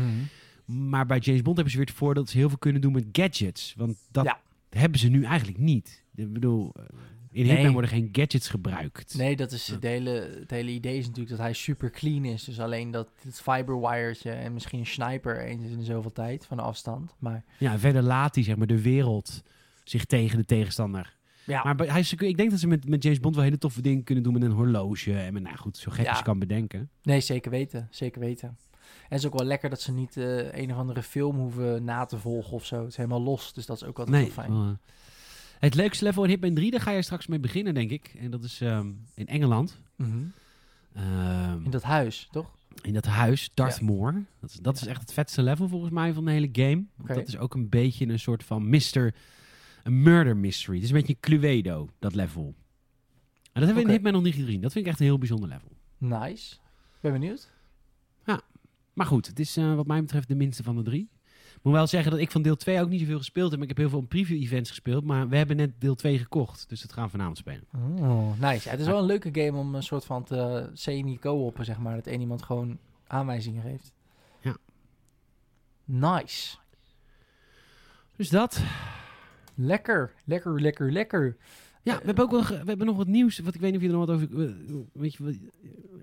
[SPEAKER 1] Maar bij James Bond hebben ze weer het voordeel dat ze heel veel kunnen doen met gadgets. Want dat
[SPEAKER 2] Ja.
[SPEAKER 1] hebben ze nu eigenlijk niet. Ik bedoel, eh, in
[SPEAKER 2] Nee.
[SPEAKER 1] Hitman worden geen gadgets gebruikt.
[SPEAKER 2] Nee, dat is het, hele, het hele idee is natuurlijk dat hij super clean is. Dus alleen dat het fiberwiretje en misschien een sniper eens in zoveel tijd van de afstand. Maar
[SPEAKER 1] Ja, verder laat hij zeg maar de wereld zich tegen de tegenstander.
[SPEAKER 2] ja,
[SPEAKER 1] Maar hij, is- ik denk dat ze met, met James Bond wel hele toffe dingen kunnen doen met een horloge. En met, nou goed, zo gek
[SPEAKER 2] Ja.
[SPEAKER 1] als je kan bedenken.
[SPEAKER 2] nee, zeker weten. Zeker weten. En het is ook wel lekker dat ze niet eh, een of andere film hoeven na te volgen of zo. Het is helemaal los, dus dat is ook altijd
[SPEAKER 1] Nee,
[SPEAKER 2] heel fijn.
[SPEAKER 1] wel, eh, het leukste level in Hitman 3, daar ga je straks mee beginnen, denk ik. En dat is ehm, in Engeland.
[SPEAKER 2] Mhm.
[SPEAKER 1] Ehm,
[SPEAKER 2] In dat huis, toch?
[SPEAKER 1] in dat huis, Dartmoor. Dat, is, dat is echt het vetste level volgens mij van de hele game. Dat is ook een beetje een soort van Mr. Een murder mystery. Het is een beetje een Cluedo, dat level. En dat hebben we in. Hitman nog niet gezien. Dat vind ik echt een heel bijzonder level.
[SPEAKER 2] Nice. Ben benieuwd.
[SPEAKER 1] Maar goed, het is eh, wat mij betreft de minste van de drie. Ik moet wel zeggen dat ik van deel 2 ook niet zoveel gespeeld heb. maar Ik heb heel veel preview-events gespeeld. Maar we hebben net deel 2 gekocht. Dus dat gaan we vanavond spelen.
[SPEAKER 2] Oh, nice. Ja, het is wel een leuke game om een soort van te semi-co-oppen, zeg maar. Dat één iemand gewoon aanwijzingen geeft.
[SPEAKER 1] Ja.
[SPEAKER 2] Nice.
[SPEAKER 1] Dus dat.
[SPEAKER 2] Lekker, lekker, lekker, lekker.
[SPEAKER 1] Ja, we hebben ook ge- we hebben nog wat nieuws. Wat ik weet niet of je er nog wat over... Weet je,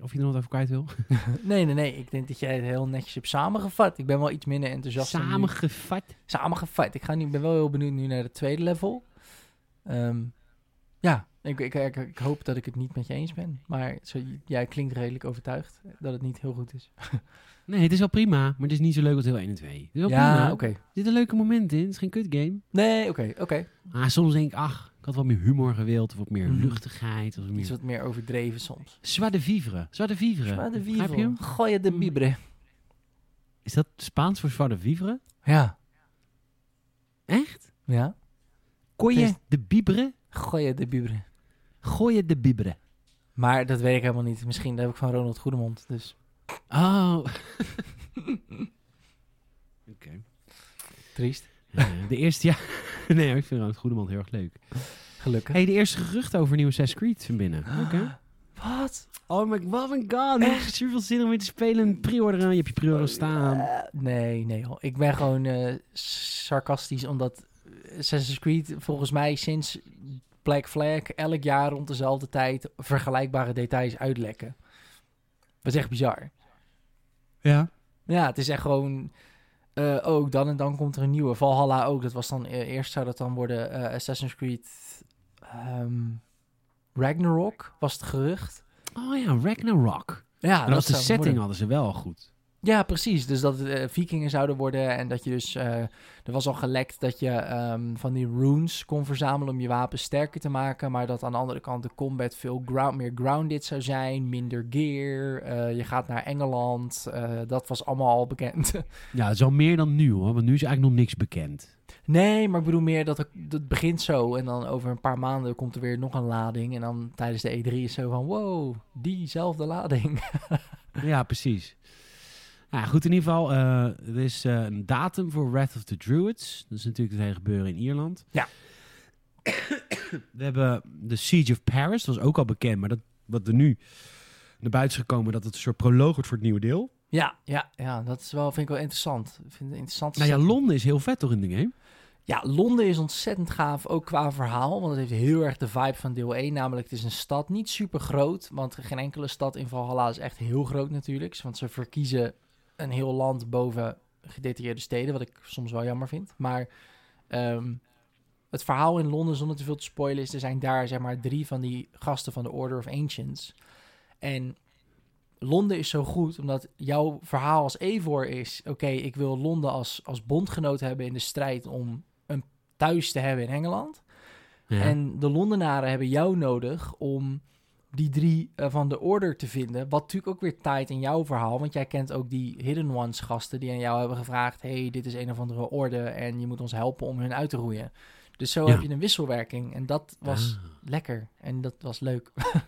[SPEAKER 1] of je er nog wat over kwijt wil? *laughs*
[SPEAKER 2] Nee, nee, nee. Ik denk dat jij het heel netjes hebt samengevat. Ik ben wel iets minder enthousiast. nu.
[SPEAKER 1] Samengevat.
[SPEAKER 2] Samengevat. Ik ga nu, ben wel heel benieuwd nu naar het tweede level. Ehm, ja, ik, ik, ik, ik hoop dat ik het niet met je eens ben. Maar zo, jij klinkt redelijk overtuigd dat het niet heel goed is. *laughs*
[SPEAKER 1] Nee, het is wel prima. Maar het is niet zo leuk als deel 1 en 2. Het is wel
[SPEAKER 2] ja,
[SPEAKER 1] prima.
[SPEAKER 2] oké.
[SPEAKER 1] Er zitten leuke momenten in. Het is geen kut game.
[SPEAKER 2] Nee, oké, oké.
[SPEAKER 1] Ah, soms denk ik, ach, ik had wat meer humor gewild. Of wat meer
[SPEAKER 2] Mhm.
[SPEAKER 1] luchtigheid. Of wat
[SPEAKER 2] Iets
[SPEAKER 1] meer...
[SPEAKER 2] wat meer overdreven soms.
[SPEAKER 1] Zwaar de vivre. Zwaar de vivre.
[SPEAKER 2] Zwaar de vivre. Gooi de bibre.
[SPEAKER 1] Is dat Spaans voor zwaar de vivre?
[SPEAKER 2] Ja.
[SPEAKER 1] Echt?
[SPEAKER 2] Ja.
[SPEAKER 1] Kon je de bibre?
[SPEAKER 2] Gooi de bibre.
[SPEAKER 1] Gooi je de bibre.
[SPEAKER 2] Maar dat weet ik helemaal niet. Misschien heb ik van Ronald Goedemond. Dus
[SPEAKER 1] Oh. *laughs* Oké.
[SPEAKER 2] triest.
[SPEAKER 1] De eerste, *laughs* ja. nee, ik vind het Goedemand heel erg leuk.
[SPEAKER 2] Gelukkig.
[SPEAKER 1] hey, de eerste geruchten over nieuwe Assassin's Creed van binnen. Oké.
[SPEAKER 2] Wat?
[SPEAKER 1] Oh my, oh my god. Ik heb super zin om weer te spelen. Pre-orderen. Je hebt je pre-order staan.
[SPEAKER 2] Eh, nee, nee. hoor. Ik ben gewoon eh, sarcastisch, omdat Assassin's Creed volgens mij sinds Black Flag elk jaar rond dezelfde tijd vergelijkbare details uitlekken. Dat is echt bizar.
[SPEAKER 1] Ja.
[SPEAKER 2] Ja, het is echt gewoon... eh ook dan en dan komt er een nieuwe. Valhalla ook. Dat was dan... eh, eerst zou dat dan worden eh, Assassin's Creed... ehm, Ragnarok was het gerucht.
[SPEAKER 1] Oh ja, Ragnarok.
[SPEAKER 2] Ja,
[SPEAKER 1] dat was de setting
[SPEAKER 2] worden.
[SPEAKER 1] hadden ze wel goed.
[SPEAKER 2] Ja, precies. Dus dat het eh, vikingen zouden worden en dat je dus... eh, er was al gelekt dat je ehm, van die runes kon verzamelen om je wapens sterker te maken. Maar dat aan de andere kant de combat veel ground, meer grounded zou zijn. Minder gear. eh, je gaat naar Engeland. dat was allemaal al bekend. *laughs*
[SPEAKER 1] Ja, al meer dan nu hoor. Want nu is eigenlijk nog niks bekend.
[SPEAKER 2] nee, maar ik bedoel meer dat het, het begint zo. En dan over een paar maanden komt er weer nog een lading. En dan tijdens de E3 is zo van... Wow, diezelfde lading. *laughs*
[SPEAKER 1] ja, precies. Nou, goed, in ieder geval, eh, er is eh, een datum voor Wrath of the Druids. Dat is natuurlijk het hele gebeuren in Ierland.
[SPEAKER 2] Ja.
[SPEAKER 1] We hebben de Siege of Paris, dat was ook al bekend, maar dat, wat er nu naar buiten is gekomen, dat het een soort proloog wordt voor het nieuwe deel.
[SPEAKER 2] ja, ja, ja, dat is wel, vind ik wel interessant. Ik vind het interessant.
[SPEAKER 1] Nou ja, Londen is heel vet toch in de game?
[SPEAKER 2] Ja, Londen is ontzettend gaaf, ook qua verhaal. Want het heeft heel erg de vibe van deel 1. Namelijk, het is een stad, niet super groot. Want geen enkele stad in Valhalla is echt heel groot natuurlijk. Want ze verkiezen een heel land boven gedetailleerde steden. Wat ik soms wel jammer vind. Maar ehm, het verhaal in Londen, zonder te veel te spoilen, is... Er zijn daar zeg maar drie van die gasten van de Order of Ancients. En Londen is zo goed, omdat jouw verhaal als Evor is... Oké, ik wil Londen als, als bondgenoot hebben in de strijd om een thuis te hebben in Engeland.
[SPEAKER 1] Ja.
[SPEAKER 2] En de Londenaren hebben jou nodig om die drie eh, van de Order te vinden. Wat natuurlijk ook weer taait in jouw verhaal. Want jij kent ook die Hidden Ones gasten die aan jou hebben gevraagd... hey, dit is een of andere orde en je moet ons helpen om hun uit te roeien. Dus zo
[SPEAKER 1] Ja.
[SPEAKER 2] heb je een wisselwerking. En dat was
[SPEAKER 1] Ah.
[SPEAKER 2] lekker. En dat was leuk. *laughs*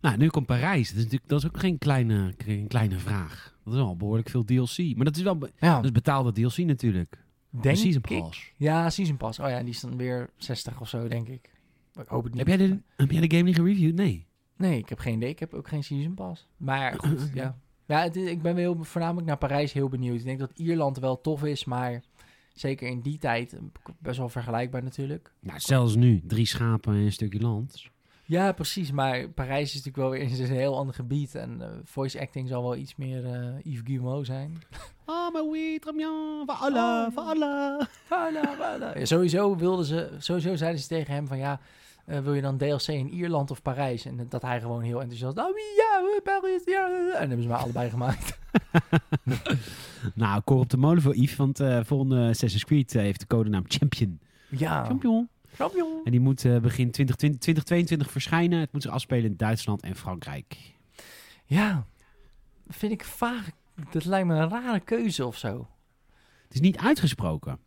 [SPEAKER 1] Nou, nu komt Parijs. Dat is, natuurlijk, dat is ook geen kleine, geen kleine vraag. Dat is wel behoorlijk veel DLC. Maar dat is wel be-
[SPEAKER 2] Ja,
[SPEAKER 1] dat is betaalde DLC natuurlijk.
[SPEAKER 2] denk
[SPEAKER 1] Season
[SPEAKER 2] ik.
[SPEAKER 1] Pass.
[SPEAKER 2] Ja, Season Pass. Oh ja, die is dan weer 60 of zo, denk ik. Ik hoop het niet.
[SPEAKER 1] Heb jij, de, heb jij de game niet gereviewd? Nee.
[SPEAKER 2] Nee, ik heb geen idee. Ik heb ook geen Season Pass. Maar *laughs* goed, ja. Ja, het is- ik ben wel heel- voornamelijk naar Parijs heel benieuwd. Ik denk dat Ierland wel tof is, maar zeker in die tijd eh, best wel vergelijkbaar natuurlijk.
[SPEAKER 1] Nou, zelfs nu. Drie schapen en een stukje land.
[SPEAKER 2] Ja, precies. Maar Parijs is natuurlijk wel weer *laughs* is een heel ander gebied. En eh, voice acting zal wel iets meer eh Yves Guillemot zijn.
[SPEAKER 1] Oh, *laughs* maar oui, très bien. Voor alle,
[SPEAKER 2] ja.
[SPEAKER 1] voor alle.
[SPEAKER 2] Voilà, voilà. Ja, sowieso wilden ze, sowieso zeiden ze tegen hem van ja, eh, wil je dan DLC in Ierland of Parijs? En dat hij gewoon heel enthousiast, oh ja, eh, Parijs, ja. En dat hebben ze maar allebei gemaakt. *laughs*
[SPEAKER 1] Nou, koor op de molen voor Yves. Want eh volgende Assassin's Creed eh, heeft de codenaam Champion.
[SPEAKER 2] Ja,
[SPEAKER 1] Champion.
[SPEAKER 2] Champion.
[SPEAKER 1] En die moet eh, begin 2020 2022 verschijnen. Het moet zich afspelen in Duitsland en Frankrijk.
[SPEAKER 2] Ja, vind ik vaag. Dat lijkt me een rare keuze of zo.
[SPEAKER 1] Het is niet uitgesproken.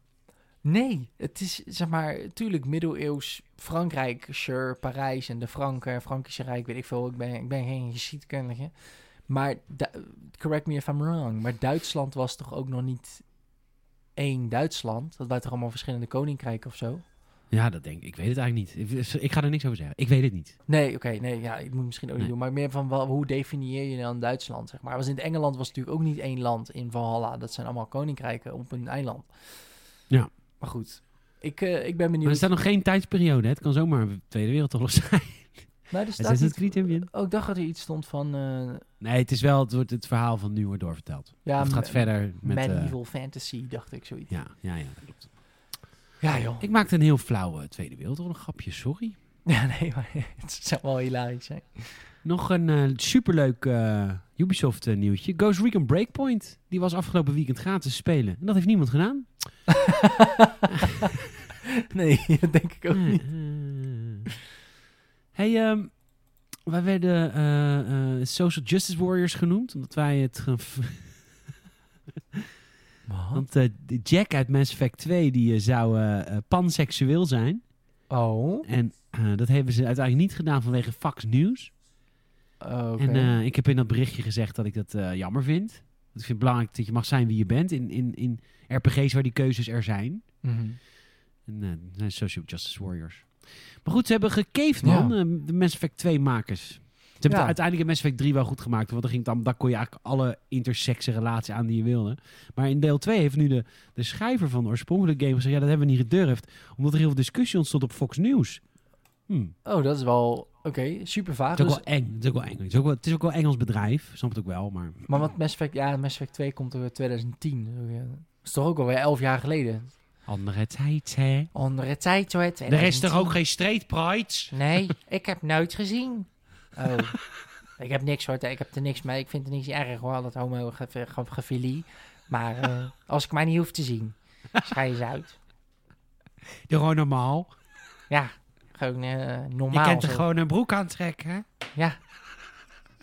[SPEAKER 2] Nee, het is zeg maar, natuurlijk middeleeuws Frankrijk, sure, Parijs en de Franken, Frankische Rijk, weet ik veel. Ik ben, ik ben geen geschiedkundige. Maar, correct me if I'm wrong, maar Duitsland was toch ook nog niet één Duitsland? Dat waren toch allemaal verschillende koninkrijken of zo?
[SPEAKER 1] Ja, dat denk ik. Ik weet het eigenlijk niet. Ik, ik ga er niks over zeggen. Ik weet het niet.
[SPEAKER 2] Nee, oké, nee, ja, ik moet misschien ook niet
[SPEAKER 1] Nee.
[SPEAKER 2] doen. Maar meer van, wel, hoe definieer je dan Duitsland, zeg maar? Was in Engeland was natuurlijk ook niet één land in Valhalla. Dat zijn allemaal koninkrijken op een eiland.
[SPEAKER 1] Ja.
[SPEAKER 2] Maar goed, ik, eh, ik ben
[SPEAKER 1] Maar er
[SPEAKER 2] benieuwd.
[SPEAKER 1] staat nog geen tijdsperiode. Hè? Het kan zomaar de Tweede Wereldoorlog zijn.
[SPEAKER 2] Nee, er *laughs* staat
[SPEAKER 1] is het Creed
[SPEAKER 2] Oh, ik dacht dat er iets stond van... eh,
[SPEAKER 1] Nee, het is wel het, wordt het verhaal van nu wordt doorverteld.
[SPEAKER 2] ja,
[SPEAKER 1] Of het gaat verder met... eh,
[SPEAKER 2] medieval fantasy, dacht ik zoiets.
[SPEAKER 1] ja, ja, ja, dat klopt.
[SPEAKER 2] Ja, joh.
[SPEAKER 1] Ik maakte een heel flauw eh, Tweede Wereldoorlog grapje, sorry. *laughs*
[SPEAKER 2] Ja, nee, maar *laughs* het zou wel hilarisch zijn.
[SPEAKER 1] Nog een eh, superleuk eh, Ubisoft eh, nieuwtje. Ghost Recon Breakpoint. Die was afgelopen weekend gratis spelen. En dat heeft niemand gedaan. *laughs*
[SPEAKER 2] nee, *laughs* dat denk ik ook niet. *laughs*
[SPEAKER 1] Hey, ehm, wij werden Social Justice Warriors genoemd. Omdat wij het... Want de Jack uit Mass Effect 2 die zou panseksueel zijn.
[SPEAKER 2] Oh,
[SPEAKER 1] En dat hebben ze uiteindelijk niet gedaan vanwege Fox News.
[SPEAKER 2] Oké.
[SPEAKER 1] En eh, ik heb in dat berichtje gezegd dat ik dat eh, jammer vind. Want ik vind het belangrijk dat je mag zijn wie je bent in, in, in RPG's waar die keuzes er zijn.
[SPEAKER 2] Mhm.
[SPEAKER 1] En eh, zijn Social Justice Warriors. Maar goed, ze hebben gekeefd, man. de Mass Effect 2 makers. Ze hebben
[SPEAKER 2] Ja.
[SPEAKER 1] uiteindelijk in Mass Effect 3 wel goed gemaakt. Want dan, ging dan, daar kon je eigenlijk alle intersexe relatie aan die je wilde. Maar in deel 2 heeft nu de, de schrijver van de oorspronkelijke game gezegd... ja, dat hebben we niet gedurfd. Omdat er heel veel discussie ontstond op Fox News. Hm.
[SPEAKER 2] Oh, dat is wel... Oké, super vaag.
[SPEAKER 1] Het is ook
[SPEAKER 2] Dus,
[SPEAKER 1] wel eng. Het is ook wel eng. Het is ook wel, het is ook wel Engels bedrijf. Snap het ook wel, maar...
[SPEAKER 2] maar wat Mass Effect... Ja, Mass Effect 2 komt er in 2010. Dat is toch ook alweer 11 jaar geleden?
[SPEAKER 1] Andere tijd, hè?
[SPEAKER 2] Andere tijd, hoor.
[SPEAKER 1] Er is toch ook geen straight prides?
[SPEAKER 2] Nee, *laughs* ik heb nooit gezien. Oh. ik heb niks hoor. Ik heb er niks mee. Ik vind het niet erg hoor, dat homogefilie. Maar eh, als ik mij niet hoef te zien, schij eens uit. *laughs*
[SPEAKER 1] Doe gewoon normaal.
[SPEAKER 2] Ja, gewoon eh,
[SPEAKER 1] Je
[SPEAKER 2] normaal.
[SPEAKER 1] kent er
[SPEAKER 2] zo-
[SPEAKER 1] gewoon een broek aantrekken, hè?
[SPEAKER 2] Ja.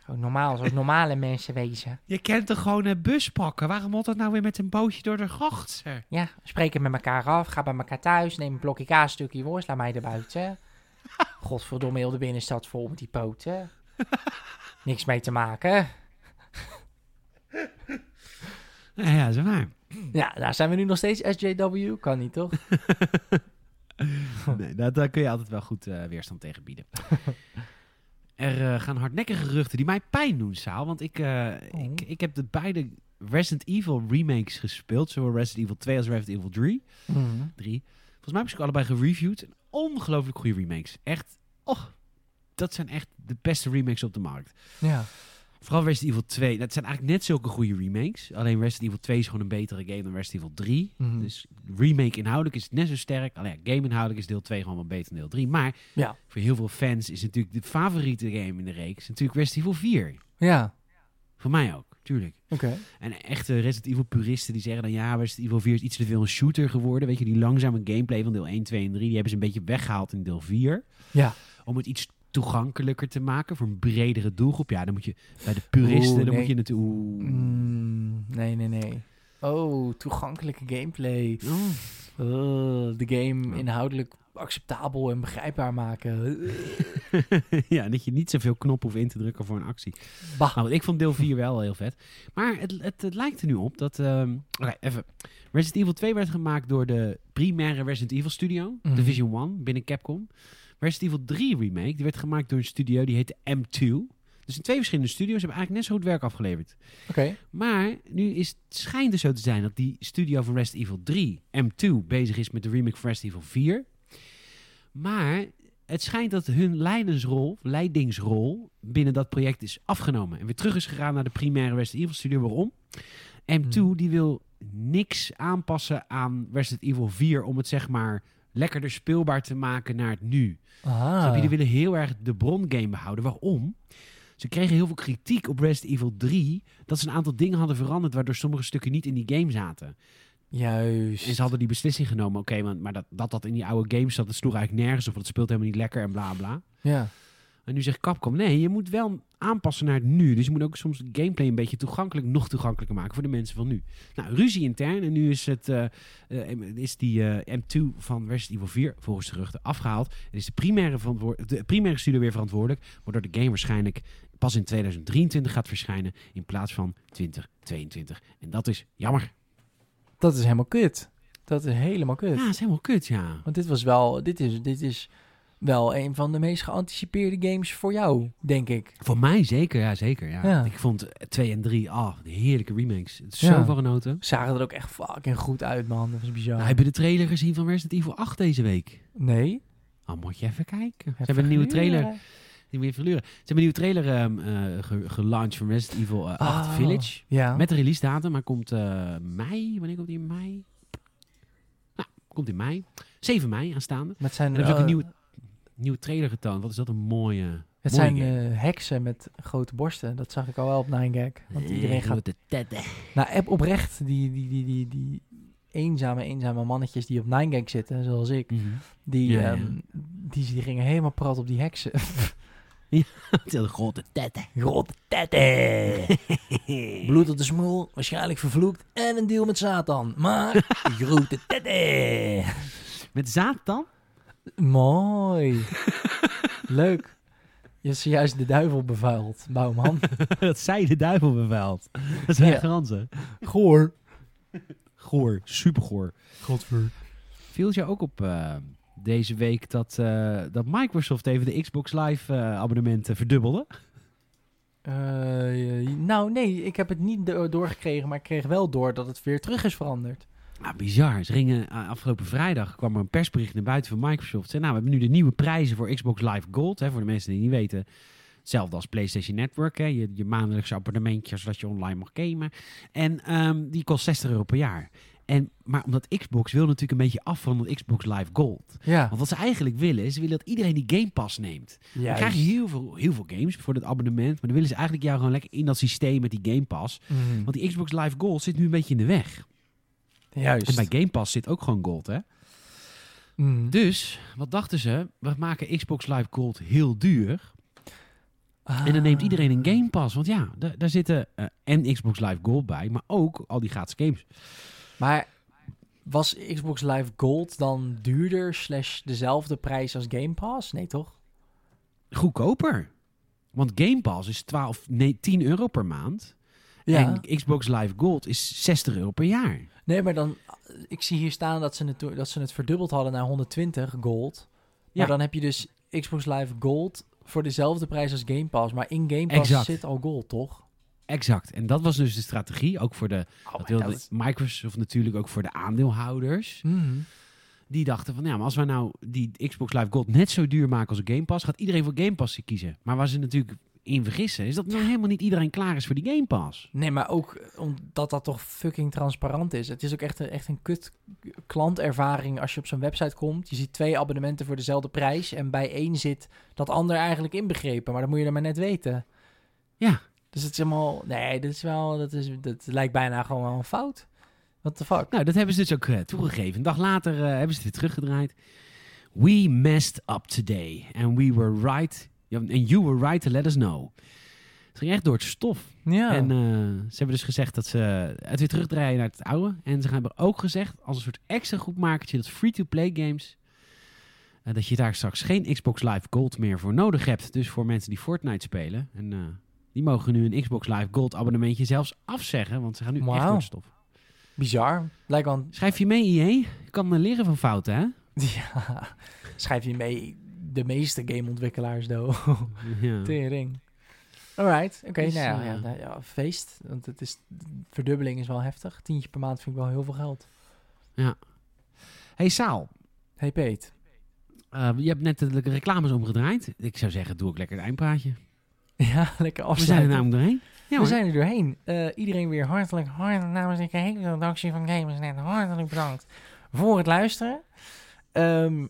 [SPEAKER 2] Gewoon normaal, zoals normale mensen wezen.
[SPEAKER 1] Je kent er gewoon een bus pakken. Waarom moet dat nou weer met een bootje door de gracht? hè?
[SPEAKER 2] Ja, spreken met elkaar af, ga bij elkaar thuis, neem een blokje kaas, stukje worst, laat mij erbuiten. *laughs* Godverdomme, heel de binnenstad vol met die poten. Niks mee te maken.
[SPEAKER 1] Ja, ja, dat is waar.
[SPEAKER 2] Ja, daar zijn we nu nog steeds SJW. Kan niet, toch? *laughs* *laughs*
[SPEAKER 1] Nee, daar, daar kun je altijd wel goed eh, weerstand tegen bieden. *laughs* er eh, gaan hardnekkige geruchten die mij pijn doen, Saal. Want ik, eh,
[SPEAKER 2] Oh.
[SPEAKER 1] ik, ik heb de beide Resident Evil remakes gespeeld. Zowel Resident Evil 2 als Resident Evil 3. 3. Volgens mij heb ik ze allebei gereviewd. Ongelooflijk goede remakes. Echt, oh, dat zijn echt de beste remakes op de markt.
[SPEAKER 2] Ja.
[SPEAKER 1] Vooral Resident Evil 2. Dat zijn eigenlijk net zulke goede remakes. Alleen Resident Evil 2 is gewoon een betere game dan Resident Evil 3.
[SPEAKER 2] Mhm.
[SPEAKER 1] Dus remake inhoudelijk is het net zo sterk. Alleen ja, game inhoudelijk is deel 2 gewoon wel beter dan deel 3. Maar
[SPEAKER 2] Ja.
[SPEAKER 1] voor heel veel fans is natuurlijk de favoriete game in de reeks natuurlijk Resident Evil 4.
[SPEAKER 2] Ja.
[SPEAKER 1] Voor mij ook, tuurlijk.
[SPEAKER 2] Oké.
[SPEAKER 1] En echte Resident Evil puristen die zeggen dan ja, Resident Evil 4 is iets te veel een shooter geworden. Weet je, die langzame gameplay van deel 1, 2 en 3, die hebben ze een beetje weggehaald in deel 4.
[SPEAKER 2] Ja.
[SPEAKER 1] Om het iets toegankelijker te maken voor een bredere doelgroep. Ja, dan moet je bij de puristen,
[SPEAKER 2] Oeh,
[SPEAKER 1] dan moet je natuurlijk... oeh.
[SPEAKER 2] Mm, nee, nee, nee. Oh, toegankelijke gameplay.
[SPEAKER 1] Oh.
[SPEAKER 2] Oh, de game
[SPEAKER 1] Ja.
[SPEAKER 2] inhoudelijk acceptabel en begrijpbaar maken. *laughs*
[SPEAKER 1] ja, dat je niet zoveel knoppen hoeft in te drukken voor een actie.
[SPEAKER 2] Bah.
[SPEAKER 1] Nou, ik vond deel 4 wel heel vet. Maar het, het, het lijkt er nu op dat... ehm Oké, even. Resident Evil 2 werd gemaakt door de primaire Resident Evil studio.
[SPEAKER 2] Mhm.
[SPEAKER 1] Division 1 binnen Capcom. Resident Evil 3 remake, die werd gemaakt door een studio die heette M2. Dus in twee verschillende studio's hebben eigenlijk net zo goed werk afgeleverd.
[SPEAKER 2] Oké.
[SPEAKER 1] Maar nu is het schijnt er zo te zijn dat die studio van Resident Evil 3, M2, bezig is met de remake van Resident Evil 4. Maar het schijnt dat hun leidingsrol, leidingsrol binnen dat project is afgenomen. En weer terug is gegaan naar de primaire Resident Evil studio. Waarom? M2
[SPEAKER 2] Hmm.
[SPEAKER 1] die wil niks aanpassen aan Resident Evil 4 om het zeg maar lekkerder speelbaar te maken naar het nu.
[SPEAKER 2] Ah.
[SPEAKER 1] Die willen heel erg de brongame behouden. Waarom? Ze kregen heel veel kritiek op Resident Evil 3 dat ze een aantal dingen hadden veranderd waardoor sommige stukken niet in die game zaten.
[SPEAKER 2] Juist.
[SPEAKER 1] En ze hadden die beslissing genomen. Oké, maar, maar dat, dat dat in die oude games zat, dat sloeg eigenlijk nergens. Want het speelt helemaal niet lekker en bla bla.
[SPEAKER 2] Ja.
[SPEAKER 1] En nu zegt Capcom, nee, je moet wel aanpassen naar het nu. Dus je moet ook soms gameplay een beetje toegankelijk, nog toegankelijker maken voor de mensen van nu. Nou, ruzie intern. En nu is, het, eh, eh, is die eh, M2 van Resident Evil 4 volgens de geruchten afgehaald. En is de primaire, de primaire studio weer verantwoordelijk. Waardoor de game waarschijnlijk pas in 2023 gaat verschijnen in plaats van 2022. En dat is jammer.
[SPEAKER 2] Dat is helemaal kut. Dat is helemaal kut.
[SPEAKER 1] Ja, dat is helemaal kut, ja.
[SPEAKER 2] Want dit was wel, dit is, dit is wel een van de meest geanticipeerde games voor jou, denk ik.
[SPEAKER 1] Voor mij zeker, ja zeker. Ja.
[SPEAKER 2] Ja.
[SPEAKER 1] Ik vond 2 en 3, ah, de heerlijke remakes. Het is
[SPEAKER 2] Ja.
[SPEAKER 1] zo van genoten.
[SPEAKER 2] Zagen er ook echt fucking goed uit, man. Dat was bizar.
[SPEAKER 1] Nou, heb je de trailer gezien van Resident Evil 8 deze week?
[SPEAKER 2] Nee?
[SPEAKER 1] Oh, moet je even kijken. Ze hebben een nieuwe trailer. Die moet je verluren. Ze hebben een nieuwe trailer eh, ge- gelanceerd van Resident Evil eh, 8
[SPEAKER 2] Oh,
[SPEAKER 1] Village.
[SPEAKER 2] Ja.
[SPEAKER 1] Met de release datum, maar komt eh, mei. Wanneer komt die in mei? Nou, komt in mei. 7 mei aanstaande.
[SPEAKER 2] Met zijn,
[SPEAKER 1] En ook een
[SPEAKER 2] eh,
[SPEAKER 1] nieuwe, nieuwe trailer getoond. Wat is dat een mooie.
[SPEAKER 2] Het
[SPEAKER 1] mooie
[SPEAKER 2] zijn eh, heksen met grote borsten. Dat zag ik al wel op 9gag. Want iedereen gaat...
[SPEAKER 1] tetten.
[SPEAKER 2] Nou, app oprecht, die, die, die, die, die eenzame, eenzame mannetjes die op 9gag zitten, zoals ik.
[SPEAKER 1] Mhm.
[SPEAKER 2] Die,
[SPEAKER 1] Ja, ja.
[SPEAKER 2] ehm, die, die gingen helemaal prat op die heksen. *laughs*
[SPEAKER 1] De grote tetten.
[SPEAKER 2] Grote tetten. *laughs* Bloed op de smoel, waarschijnlijk vervloekt. En een deal met Satan. Maar *laughs* grote tetten.
[SPEAKER 1] Met dan?
[SPEAKER 2] Mooi. *laughs* Leuk. Je hebt zojuist de duivel bevuild, Bouwman. *laughs*
[SPEAKER 1] dat zij de duivel bevuilt. Dat echt
[SPEAKER 2] Ja.
[SPEAKER 1] ranzig.
[SPEAKER 2] Goor.
[SPEAKER 1] Goor, super goor.
[SPEAKER 2] Godver.
[SPEAKER 1] Viel het jou ook op eh, deze week dat, eh, dat Microsoft even de Xbox Live eh, abonnementen verdubbelde?
[SPEAKER 2] Eh, nou, nee, ik heb het niet do- doorgekregen, maar ik kreeg wel door dat het weer terug is veranderd.
[SPEAKER 1] Nou, bizar. Ze gingen, eh, afgelopen vrijdag kwam er een persbericht naar buiten van Microsoft. Ze, nou, we hebben nu de nieuwe prijzen voor Xbox Live Gold. Hè, voor de mensen die het niet weten. Hetzelfde als PlayStation Network. Hè, je, je maandelijkse abonnementje zodat je online mag gamen. En ehm, die kost 60 euro per jaar. En, maar omdat Xbox wil natuurlijk een beetje af van Xbox Live Gold.
[SPEAKER 2] Ja.
[SPEAKER 1] Want wat ze eigenlijk willen, is ze willen dat iedereen die Game Pass neemt. Dan krijg je heel veel, heel veel games voor het abonnement. Maar dan willen ze eigenlijk jou gewoon lekker in dat systeem met die Game Pass.
[SPEAKER 2] Mhm.
[SPEAKER 1] Want die Xbox Live Gold zit nu een beetje in de weg.
[SPEAKER 2] Juist.
[SPEAKER 1] En bij Game Pass zit ook gewoon Gold, hè?
[SPEAKER 2] Mhm.
[SPEAKER 1] Dus, wat dachten ze? We maken Xbox Live Gold heel duur. En dan neemt
[SPEAKER 2] Ah.
[SPEAKER 1] iedereen een Game Pass. Want ja, daar, daar zitten eh, en Xbox Live Gold bij, maar ook al die gratis games.
[SPEAKER 2] Maar was Xbox Live Gold dan duurder slash dezelfde prijs als Game Pass? Nee, toch?
[SPEAKER 1] Goedkoper. Want Game Pass is 12, nee, 10 euro per maand.
[SPEAKER 2] Ja.
[SPEAKER 1] En Xbox Live Gold is 60 euro per jaar.
[SPEAKER 2] Nee, maar dan... Ik zie hier staan dat ze het, dat ze het verdubbeld hadden naar 120 gold. Maar
[SPEAKER 1] Ja.
[SPEAKER 2] dan heb je dus Xbox Live Gold voor dezelfde prijs als Game Pass. Maar in Game Pass
[SPEAKER 1] Exact.
[SPEAKER 2] zit al gold, toch?
[SPEAKER 1] Exact. En dat was dus de strategie. Ook voor de,
[SPEAKER 2] Oh,
[SPEAKER 1] dat wilde
[SPEAKER 2] dat
[SPEAKER 1] Microsoft natuurlijk ook voor de aandeelhouders.
[SPEAKER 2] Mhm.
[SPEAKER 1] Die dachten van, ja, maar als wij nou die Xbox Live Gold net zo duur maken als Game Pass, gaat iedereen voor Game Pass kiezen. Maar waar ze natuurlijk in vergissen, is dat nou helemaal niet iedereen klaar is voor die Game Pass.
[SPEAKER 2] Nee, maar ook omdat dat toch fucking transparant is. Het is ook echt een, echt een kut klantervaring als je op zo'n website komt. Je ziet twee abonnementen voor dezelfde prijs. En bij één zit dat ander eigenlijk inbegrepen. Maar dat moet je dan maar net weten.
[SPEAKER 1] Ja.
[SPEAKER 2] Dus het is helemaal... Nee, dat is wel... Dat, is, dat lijkt bijna gewoon wel een fout. What the fuck?
[SPEAKER 1] Nou, dat hebben ze dus ook eh, toegegeven. Een dag later eh, hebben ze het weer teruggedraaid. We messed up today. And we were right. And you were right to let us know. Het ging echt door het stof.
[SPEAKER 2] Ja.
[SPEAKER 1] En eh, ze hebben dus gezegd dat ze het weer terugdraaien naar het oude. En ze hebben ook gezegd, als een soort extra goed makertje, dat free-to-play games, eh, dat je daar straks geen Xbox Live Gold meer voor nodig hebt. Dus voor mensen die Fortnite spelen. En eh, die mogen nu een Xbox Live Gold abonnementje zelfs afzeggen, want ze gaan nu echt door het stof.
[SPEAKER 2] Bizar. Een-
[SPEAKER 1] Schrijf je mee, EA? Je kan eh, leren van fouten, hè? *laughs*
[SPEAKER 2] Ja. Schrijf je mee de meeste gameontwikkelaars, do. *laughs*
[SPEAKER 1] Ja. *laughs*
[SPEAKER 2] Tering. Alright, oké,
[SPEAKER 1] Dus,
[SPEAKER 2] nou ja,
[SPEAKER 1] eh,
[SPEAKER 2] ja, nou ja, feest. Want het is, verdubbeling is wel heftig. Tientje per maand vind ik wel heel veel geld.
[SPEAKER 1] Hey Saal,
[SPEAKER 2] Hey Peet.
[SPEAKER 1] eh, je hebt net de reclames omgedraaid. Ik zou zeggen, doe ook lekker het eindpraatje.
[SPEAKER 2] Ja, *laughs* lekker
[SPEAKER 1] We
[SPEAKER 2] afsluiten.
[SPEAKER 1] zijn er namelijk doorheen. Ja,
[SPEAKER 2] We zijn er doorheen. Eh, iedereen weer hartelijk, hartelijk namens de hele redactie van Gamersnet hartelijk bedankt voor het luisteren. Ehm,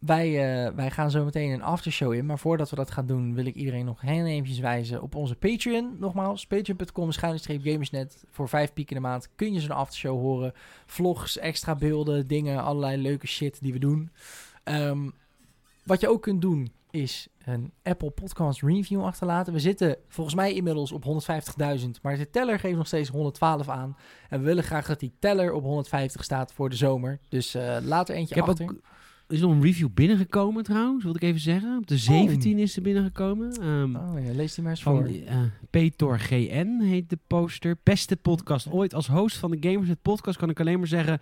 [SPEAKER 2] wij, uh, wij gaan zo meteen een aftershow in. Maar voordat we dat gaan doen, wil ik iedereen nog heel eventjes wijzen op onze Patreon. Nogmaals, patreon.com gamersnet. Voor vijf piek in de maand kun je zo'n aftershow horen. Vlogs, extra beelden, dingen, allerlei leuke shit die we doen. Um, wat je ook kunt doen, is een Apple Podcast review achterlaten. We zitten volgens mij inmiddels op 150.000, maar de teller geeft nog steeds 112 aan. En we willen graag dat die teller op 150 staat voor de zomer. Dus uh, laat er eentje
[SPEAKER 1] ik
[SPEAKER 2] achter.
[SPEAKER 1] Heb ook, is nog een review binnengekomen trouwens, wil ik even zeggen. Op de 17 is er binnengekomen.
[SPEAKER 2] Um, oh ja, lees die maar eens
[SPEAKER 1] van,
[SPEAKER 2] voor.
[SPEAKER 1] Uh, Peter GN heet de poster. Beste podcast ooit. Als host van de Gamers het podcast kan ik alleen maar zeggen...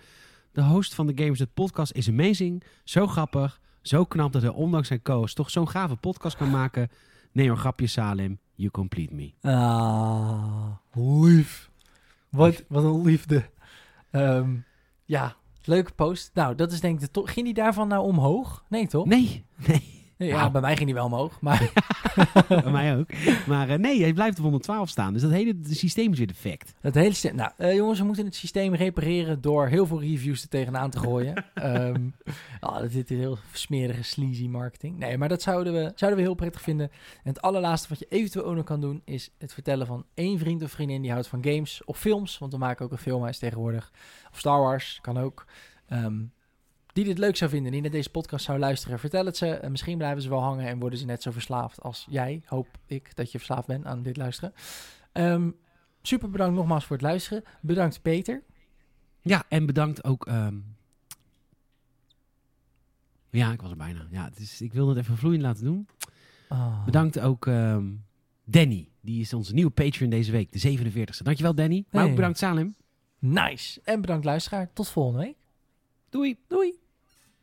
[SPEAKER 1] De host van de Gamers het podcast is amazing. Zo grappig. Zo knap dat hij ondanks zijn co toch zo'n gave podcast kan maken. Nee hoor, grapje Salim. You complete me.
[SPEAKER 2] Ah, lief. Wat, wat een liefde. Um, ja, leuke post. Nou, dat is denk ik de Ging die daarvan nou omhoog? Nee, toch?
[SPEAKER 1] Nee, nee.
[SPEAKER 2] Ja, bij mij ging die wel omhoog. *laughs* Maar...
[SPEAKER 1] bij mij ook. Maar uh, nee, hij blijft op 112 staan. Dus dat hele systeem is weer defect.
[SPEAKER 2] Het hele systeem. Nou, uh, jongens, we moeten het systeem repareren door heel veel reviews er tegenaan te gooien. um, *laughs* oh, dat is heel smerige, sleazy marketing. Nee, maar dat zouden we, zouden we heel prettig vinden. En het allerlaatste wat je eventueel ook nog kan doen, is het vertellen van één vriend of vriendin die houdt van games of films. Want we maken ook een filmhuis tegenwoordig. Of Star Wars, kan ook. Um, die dit leuk zou vinden, die naar deze podcast zou luisteren, vertel het ze. En misschien blijven ze wel hangen en worden ze net zo verslaafd als jij. Hoop ik dat je verslaafd bent aan dit luisteren. Um, super bedankt nogmaals voor het luisteren. Bedankt Peter.
[SPEAKER 1] Ja, en bedankt ook... Um... Ja, ik was er bijna. Ja, het is, ik wilde het even vloeiend laten doen. Oh. Bedankt ook um, Danny. Die is onze nieuwe Patreon deze week, de 47e. Dankjewel Danny. Maar hey. ook bedankt Salim.
[SPEAKER 2] Nice. En bedankt luisteraar. Tot volgende week.
[SPEAKER 1] Doei.
[SPEAKER 2] Doei.